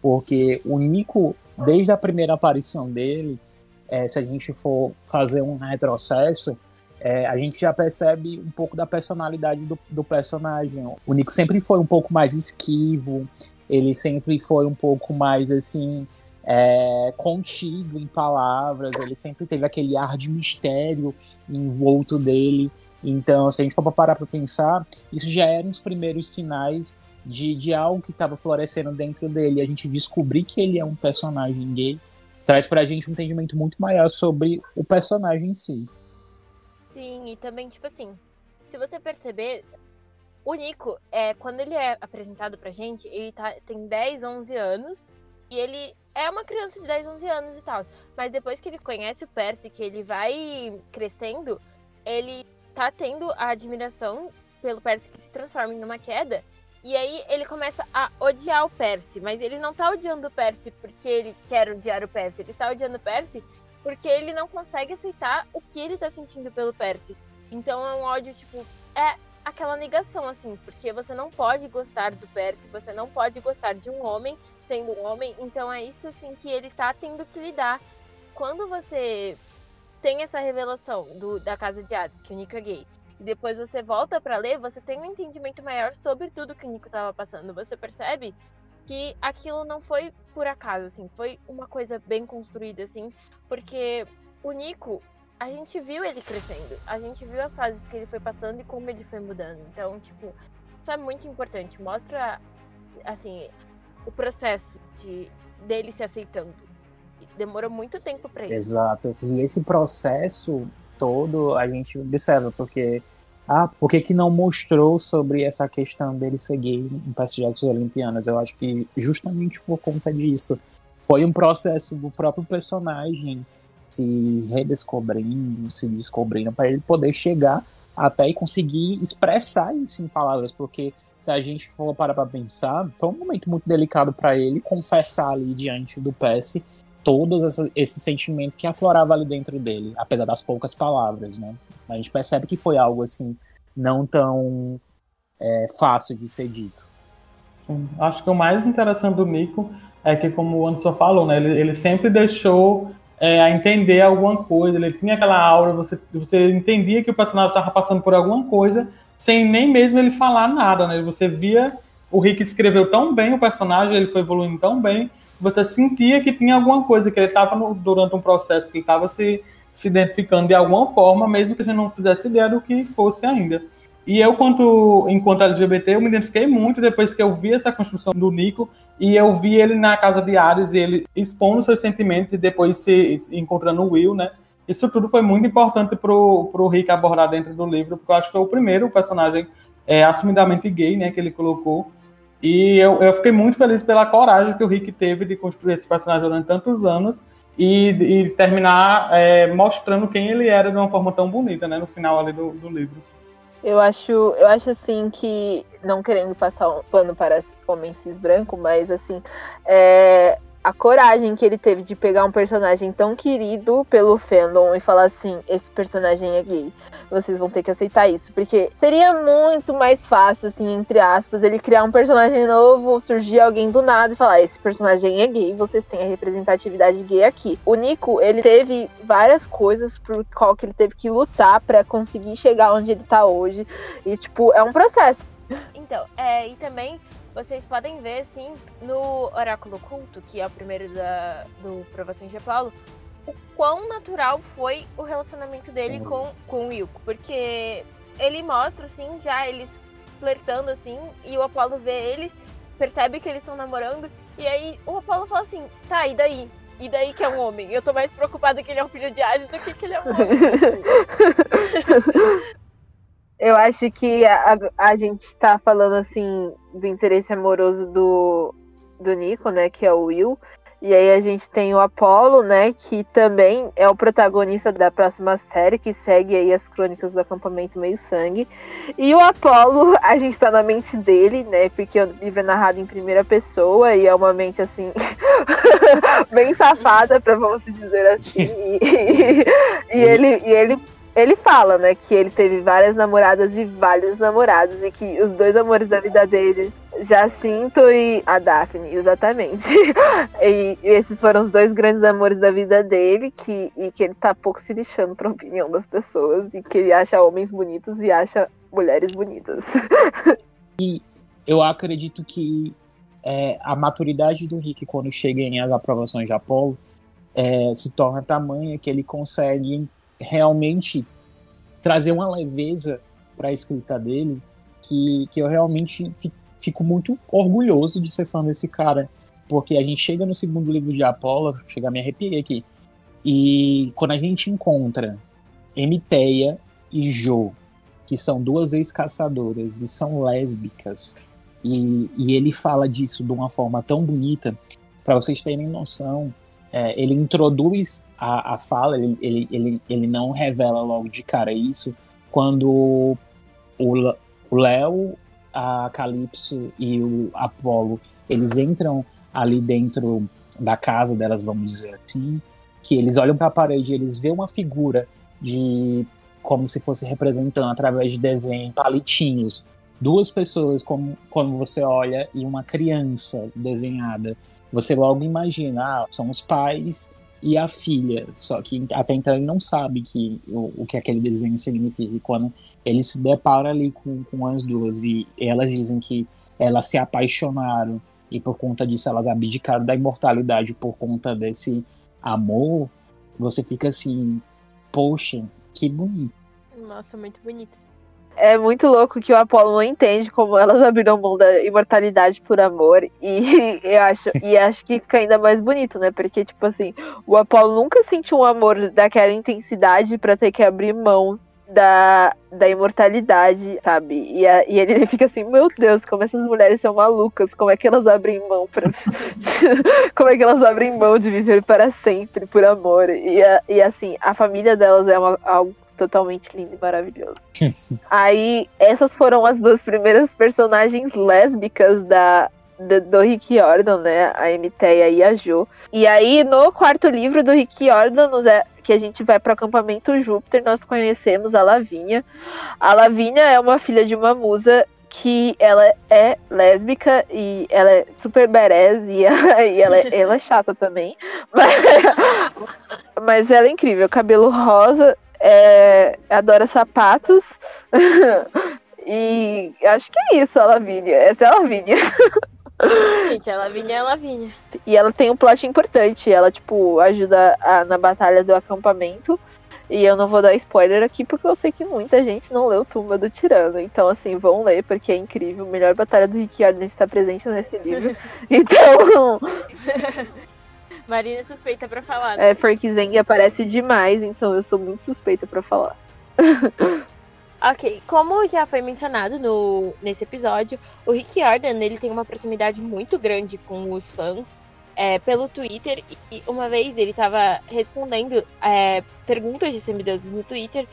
porque o Nico, desde a primeira aparição dele, é, se a gente for fazer um retrocesso, é, a gente já percebe um pouco da personalidade do, do, personagem. O Nico sempre foi um pouco mais esquivo, ele sempre foi um pouco mais assim. É, contido em palavras, ele sempre teve aquele ar de mistério envolto dele. Então, se a gente for parar para pensar, isso já eram os primeiros sinais de, de algo que estava florescendo dentro dele. A gente descobrir que ele é um personagem gay traz para a gente um entendimento muito maior sobre o personagem em si. Sim, e também, tipo assim, se você perceber, o Nico, é, quando ele é apresentado pra gente, ele tá, tem 10, 11 anos, e ele é uma criança de 10, 11 anos e tal. Mas depois que ele conhece o Percy, que ele vai crescendo, ele tá tendo a admiração pelo Percy que se transforma em uma queda. E aí ele começa a odiar o Percy, mas ele não tá odiando o Percy porque ele quer odiar o Percy, ele tá odiando o Percy porque ele não consegue aceitar o que ele tá sentindo pelo Percy. Então é um ódio, tipo, é aquela negação, assim, porque você não pode gostar do Percy, você não pode gostar de um homem sendo um homem, então é isso, assim, que ele tá tendo que lidar. Quando você tem essa revelação do, da casa de Hades, que o Nico é gay, e depois você volta para ler, você tem um entendimento maior sobre tudo que o Nico tava passando. Você percebe que aquilo não foi por acaso, assim, foi uma coisa bem construída, assim, porque o Nico, a gente viu ele crescendo, a gente viu as fases que ele foi passando e como ele foi mudando. Então, tipo, isso é muito importante, mostra, assim, o processo de dele se aceitando. Demorou muito tempo para isso. Exato. E esse processo todo a gente observa, porque ah, por que, que não mostrou sobre essa questão dele gay em Jackson Olimpianas? Eu acho que justamente por conta disso. Foi um processo do próprio personagem se redescobrindo, se descobrindo, para ele poder chegar até e conseguir expressar isso em palavras, porque se a gente for parar para pensar, foi um momento muito delicado para ele confessar ali diante do Percy todos esse, sentimento que aflorava ali dentro dele, apesar das poucas palavras, né? A gente percebe que foi algo assim não tão é, fácil de ser dito. Sim, acho que o mais interessante do Nico é que, como o Anderson falou, né, ele, ele sempre deixou é, a entender alguma coisa, ele tinha aquela aura, você, você entendia que o personagem estava passando por alguma coisa, sem nem mesmo ele falar nada, né? Você via o Rick escreveu tão bem o personagem, ele foi evoluindo tão bem, você sentia que tinha alguma coisa, que ele estava durante um processo, que ele estava se se identificando de alguma forma, mesmo que a gente não fizesse ideia do que fosse ainda. E eu, quanto, enquanto LGBT, eu me identifiquei muito depois que eu vi essa construção do Nico e eu vi ele na casa de Ares e ele expondo seus sentimentos e depois se encontrando o Will, né? Isso tudo foi muito importante pro, pro Rick abordar dentro do livro, porque eu acho que foi o primeiro personagem é, assumidamente gay, né, que ele colocou. E eu, eu fiquei muito feliz pela coragem que o Rick teve de construir esse personagem durante tantos anos e, e terminar é, mostrando quem ele era de uma forma tão bonita, né, no final ali do, do livro. Eu acho, eu acho assim que, não querendo passar um pano para homem cis branco, mas assim, é, a coragem que ele teve de pegar um personagem tão querido pelo fandom e falar assim: esse personagem é gay. Vocês vão ter que aceitar isso. Porque seria muito mais fácil, assim, entre aspas, ele criar um personagem novo, surgir alguém do nada e falar: esse personagem é gay, vocês têm a representatividade gay aqui. O Nico, ele teve várias coisas por qual que ele teve que lutar para conseguir chegar onde ele tá hoje. E, tipo, é um processo. Então, é, e também vocês podem ver, assim, no Oráculo Culto, que é o primeiro da, do Provação de Apolo, o quão natural foi o relacionamento dele com, com o Wilco. Porque ele mostra, assim, já eles flertando assim, e o Apolo vê eles, percebe que eles estão namorando, e aí o Apolo fala assim: tá, e daí? E daí que é um homem? Eu tô mais preocupada que ele é um filho de Hades do que que ele é um homem. (laughs) Eu acho que a, a gente tá falando assim do interesse amoroso do, do Nico, né? Que é o Will. E aí a gente tem o Apollo, né, que também é o protagonista da próxima série, que segue aí as crônicas do acampamento Meio Sangue. E o Apollo, (laughs) a gente tá na mente dele, né, porque o livro é narrado em primeira pessoa e é uma mente, assim, (laughs) bem safada, pra vamos dizer assim. E, e, e ele, e ele ele fala, né, que ele teve várias namoradas e vários namorados e que os dois amores da vida dele, Jacinto e a Daphne, exatamente. (laughs) e, e, esses foram os dois grandes amores da vida dele, que, e que ele tá pouco se lixando pra opinião das pessoas e que ele acha homens bonitos e acha mulheres bonitas. (laughs) e eu acredito que é, a maturidade do Rick quando chega em as aprovações de Apolo é, se torna tamanha que ele consegue realmente trazer uma leveza para a escrita dele que, que eu realmente fico muito orgulhoso de ser fã desse cara. Porque a gente chega no segundo livro de Apolo, chega a me arrepiar aqui, e quando a gente encontra Emiteia e Jo, que são duas ex-caçadoras e são lésbicas, e, e ele fala disso de uma forma tão bonita, para vocês terem noção, é, ele introduz a, a fala, ele, ele, ele, ele não revela logo de cara isso, quando o Léo, a Calypso e o Apolo, eles entram ali dentro da casa delas, vamos dizer assim, que eles olham para a parede, eles vê uma figura de como se fosse representando através de desenho palitinhos. Duas pessoas como quando você olha e uma criança desenhada você logo imagina, ah, são os pais e a filha. Só que até então ele não sabe que, o, o que aquele desenho significa. E quando ele se depara ali com, com as duas e elas dizem que elas se apaixonaram e por conta disso elas abdicaram da imortalidade por conta desse amor, você fica assim, poxa, que bonito. Nossa, muito bonito é muito louco que o Apolo não entende como elas abriram mão da imortalidade por amor. E (laughs) eu acho, e acho que fica ainda mais bonito, né? Porque, tipo assim, o Apolo nunca sentiu um amor daquela intensidade para ter que abrir mão da, da imortalidade, sabe? E, a, e ele (laughs) fica assim, meu Deus, como essas mulheres são malucas, como é que elas abrem mão pra... (laughs) como é que elas abrem mão de viver para sempre por amor? E, a, e assim, a família delas é uma, algo totalmente lindo e maravilhoso. Aí, essas foram as duas primeiras personagens lésbicas da, do, do Rick Jordan, né? A Emiteia e a Jo. E aí, no quarto livro do Rick Jordan, é, que a gente vai para o acampamento Júpiter, nós conhecemos a Lavínia. A Lavínia é uma filha de uma musa que ela é lésbica e ela é super badass e ela, (laughs) e ela, ela é chata também. (laughs) Mas, mas ela é incrível. Cabelo rosa, é, adora sapatos. (laughs) e acho que é isso, a Lavínia. Essa é a Lavínia. (laughs) Gente, a Lavínia é a Lavínia. E ela tem um plot importante. Ela, tipo, ajuda a, na batalha do acampamento. E eu não vou dar spoiler aqui porque eu sei que muita gente não leu Tumba do Tirano. Então, assim, vão ler porque é incrível. A melhor batalha do Rick Arden está presente nesse livro. (laughs) Então. Marina é suspeita pra falar. Né? É, porque Zeng aparece demais, então eu sou muito suspeita pra falar. (laughs) ok, como já foi mencionado no, nesse episódio, o Rick Jordan ele tem uma proximidade muito grande com os fãs é, pelo Twitter. E uma vez ele estava respondendo é, perguntas de semideuses no Twitter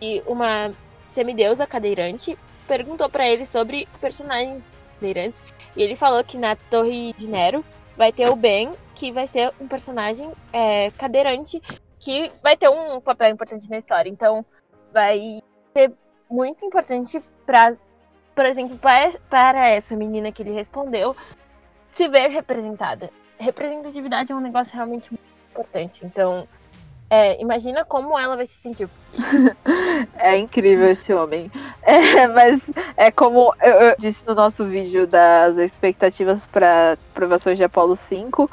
e uma semideusa cadeirante perguntou para ele sobre personagens cadeirantes e ele falou que na Torre de Nero vai ter o Ben, que vai ser um personagem é, cadeirante, que vai ter um papel importante na história. Então, vai ser muito importante para, por exemplo, para essa menina que ele respondeu, se ver representada. Representatividade é um negócio realmente muito importante. Então, é, imagina como ela vai se sentir. (laughs) é incrível esse homem. É, mas é como eu, eu, disse no nosso vídeo das expectativas para provações de Apolo 5,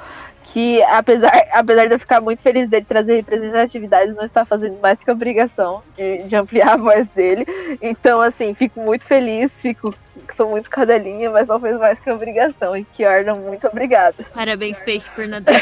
que apesar, apesar de eu ficar muito feliz dele trazer representatividade, não está fazendo mais que obrigação de, de ampliar a voz dele. Então, assim, fico muito feliz, fico sou muito cadelinha, mas não fez mais que obrigação. E que Arnon, muito obrigada. Parabéns, Peixe, por nadar.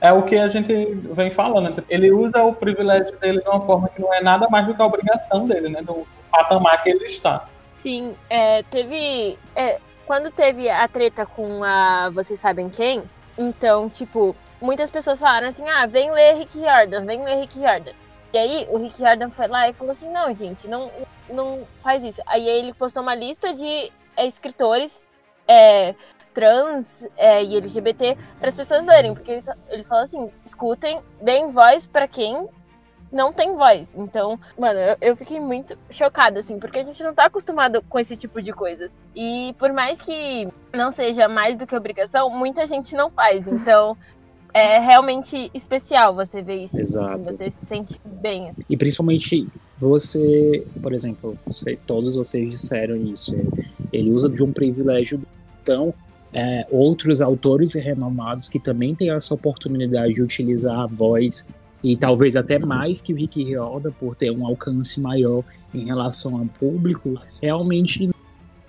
É o que a gente vem falando. Né? Ele usa o privilégio dele de uma forma que não é nada mais do que a obrigação dele, né? Do patamar que ele está. Sim, é, teve. É, quando teve a treta com a Vocês Sabem Quem, então, tipo, muitas pessoas falaram assim: ah, vem ler Rick Jordan, vem ler Rick Jordan. E aí o Rick Jordan foi lá e falou assim: não, gente, não, não faz isso. Aí ele postou uma lista de é, escritores é, trans é, e LGBT para as pessoas lerem, porque ele, ele falou assim: escutem, deem voz para quem não tem voz. Então, mano, eu, eu, fiquei muito chocada, assim, porque a gente não tá acostumado com esse tipo de coisas. E por mais que não seja mais do que obrigação, muita gente não faz. Então, é realmente especial você ver isso. Exato. Você se sente bem. E principalmente você, por exemplo, todos vocês disseram isso. Ele usa de um privilégio então é, outros autores renomados que também têm essa oportunidade de utilizar a voz e talvez até mais que o Rick Riordan por ter um alcance maior em relação ao público, realmente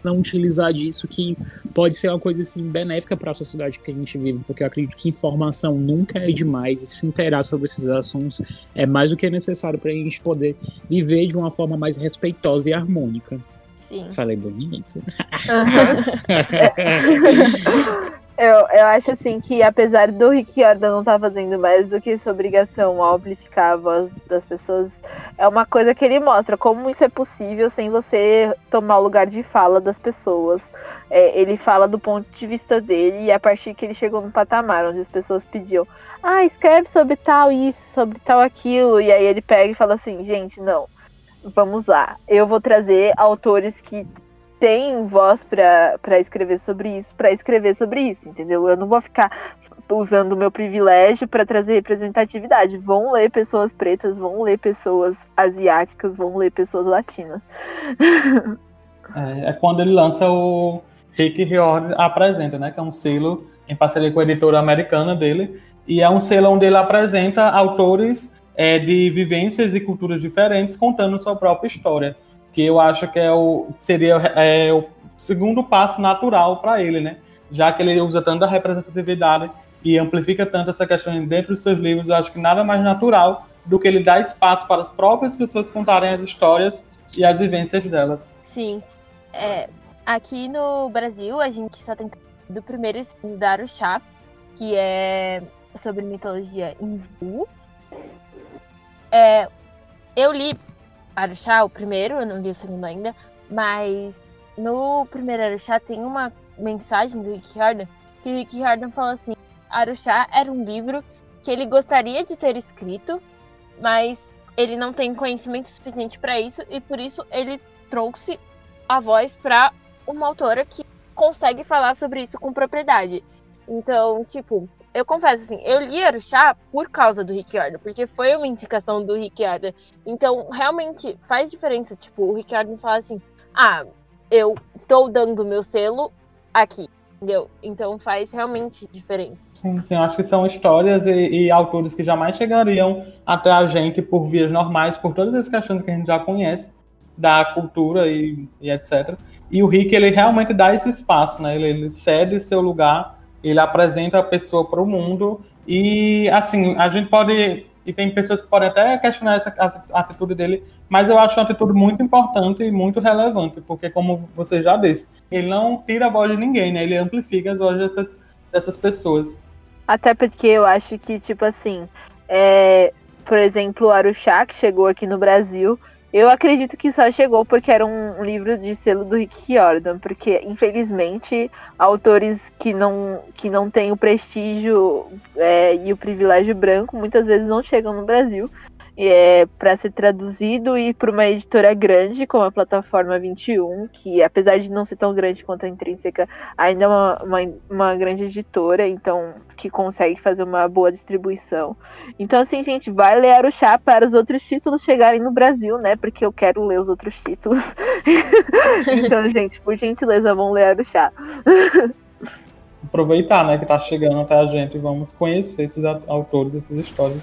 não utilizar disso que pode ser uma coisa assim benéfica para a sociedade que a gente vive, porque eu acredito que informação nunca é demais e se inteirar sobre esses assuntos é mais do que necessário para a gente poder viver de uma forma mais respeitosa e harmônica. Sim. Falei bonito. Uhum. (laughs) Eu, eu acho assim que apesar do Rick Jordan não estar tá fazendo mais do que sua obrigação ao amplificar a voz das pessoas, é uma coisa que ele mostra como isso é possível sem você tomar o lugar de fala das pessoas. É, ele fala do ponto de vista dele e a partir que ele chegou no patamar onde as pessoas pediam, ah, escreve sobre tal isso, sobre tal aquilo, e aí ele pega e fala assim, gente, não, vamos lá, eu vou trazer autores que tem voz para escrever sobre isso, para escrever sobre isso, entendeu? Eu não vou ficar usando o meu privilégio para trazer representatividade. Vão ler pessoas pretas, vão ler pessoas asiáticas, vão ler pessoas latinas. (laughs) É, é quando ele lança o Rick Riordan apresenta, né? Que é um selo em parceria com a editora americana dele. E é um selo onde ele apresenta autores é, de vivências e culturas diferentes contando sua própria história que eu acho que é o, seria é, o segundo passo natural para ele, né? Já que ele usa tanta representatividade e amplifica tanto essa questão dentro dos seus livros, eu acho que nada mais natural do que ele dar espaço para as próprias pessoas contarem as histórias e as vivências delas. Sim. É, aqui no Brasil, a gente só tem do primeiro e do Aruxá, que é sobre mitologia hindu. É, eu li Aruxá, o primeiro, eu não li o segundo ainda, mas no primeiro Aruxá tem uma mensagem do Rick Riordan que o Rick Riordan fala assim: Aruxá era um livro que ele gostaria de ter escrito, mas ele não tem conhecimento suficiente para isso e por isso ele trouxe a voz para uma autora que consegue falar sobre isso com propriedade. Então, tipo, eu confesso assim, eu li Aruxá por causa do Rick Jordan, porque foi uma indicação do Rick Jordan. Então, realmente faz diferença. Tipo, o Rick Jordan fala assim: ah, eu estou dando meu selo aqui. Entendeu? Então faz realmente diferença. Sim, sim, acho que são histórias e, e, autores que jamais chegariam até a gente por vias normais, por todas as questões que a gente já conhece da cultura e, e etc. E o Rick, ele realmente dá esse espaço, né? Ele, ele cede seu lugar ele apresenta a pessoa para o mundo e assim a gente pode e tem pessoas que podem até questionar essa atitude dele, mas eu acho uma atitude muito importante e muito relevante, porque como você já disse, ele não tira a voz de ninguém, né? Ele amplifica as vozes dessas, dessas pessoas. Até porque eu acho que, tipo assim, é, por exemplo, o Aruxá, que chegou aqui no Brasil, eu acredito que só chegou porque era um, livro de selo do Rick Jordan, porque infelizmente autores que não, que não têm o prestígio é, e o privilégio branco muitas vezes não chegam no Brasil é, para ser traduzido e para uma editora grande como a plataforma 21, que apesar de não ser tão grande quanto a Intrínseca, ainda é uma, uma, uma, grande editora, então que consegue fazer uma boa distribuição. Então, assim, gente, vai ler o chá para os outros títulos chegarem no Brasil, né? Porque eu quero ler os outros títulos. (laughs) então, gente, por gentileza, vão ler o chá. aproveitar, né, que tá chegando até a gente e vamos conhecer esses autores, essas histórias.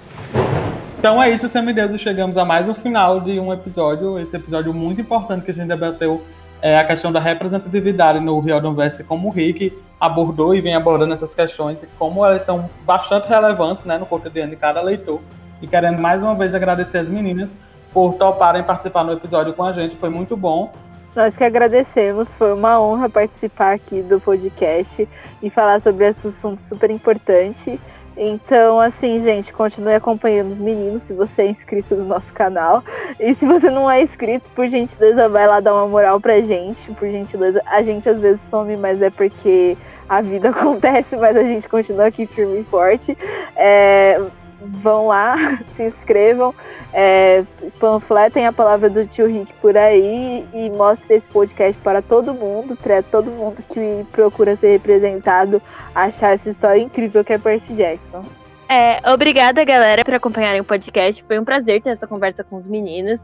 Então é isso, Semideuses. Chegamos a mais um final de um episódio. Esse episódio muito importante que a gente debateu é a questão da representatividade no Riordan Verse, como o Rick abordou e vem abordando essas questões e como elas são bastante relevantes né, no cotidiano de cada leitor. E querendo mais uma vez agradecer as meninas por toparem participar no episódio com a gente, foi muito bom. Nós que agradecemos, foi uma honra participar aqui do podcast e falar sobre esse assunto super importante. Então, assim, gente, continue acompanhando os meninos se você é inscrito no nosso canal. E se você não é inscrito, por gentileza, vai lá dar uma moral pra gente. Por gentileza, a gente às vezes some, mas é porque a vida (laughs) acontece, mas a gente continua aqui firme e forte. É, vão lá, (laughs) se inscrevam, é, panfletem a palavra do tio Rick por aí e mostrem esse podcast para todo mundo, para todo mundo que procura ser representado, achar essa história incrível que é Percy Jackson. É, obrigada, galera, por acompanharem o podcast. Foi um prazer ter essa conversa com os meninos.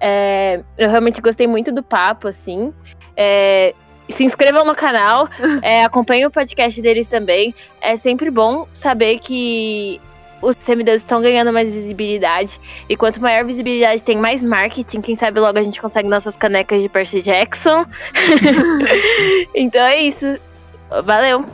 É, eu realmente gostei muito do papo, assim. É, se inscrevam no canal, (laughs) é, acompanhem o podcast deles também. É sempre bom saber que os semideuses estão ganhando mais visibilidade. E quanto maior visibilidade tem, mais marketing. Quem sabe logo a gente consegue nossas canecas de Percy Jackson. (laughs) então é isso. Valeu.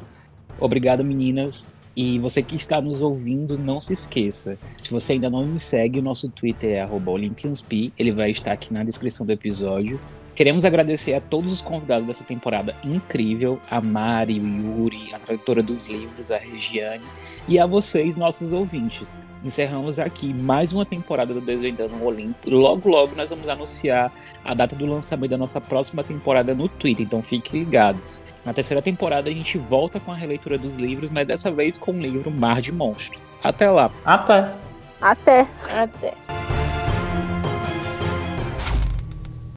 Obrigado, meninas. E você que está nos ouvindo, não se esqueça. Se você ainda não me segue, o nosso Twitter é OlympiansP. Ele vai estar aqui na descrição do episódio. Queremos agradecer a todos os convidados dessa temporada incrível, a Mari, o Yuri, a tradutora dos livros, a Regiane, e a vocês, nossos ouvintes. Encerramos aqui mais uma temporada do Desvendando o Olimpo. Logo, logo nós vamos anunciar a data do lançamento da nossa próxima temporada no Twitter, então fiquem ligados. Na terceira temporada a gente volta com a releitura dos livros, mas dessa vez com o livro Mar de Monstros. Até lá. Até. Até. Até.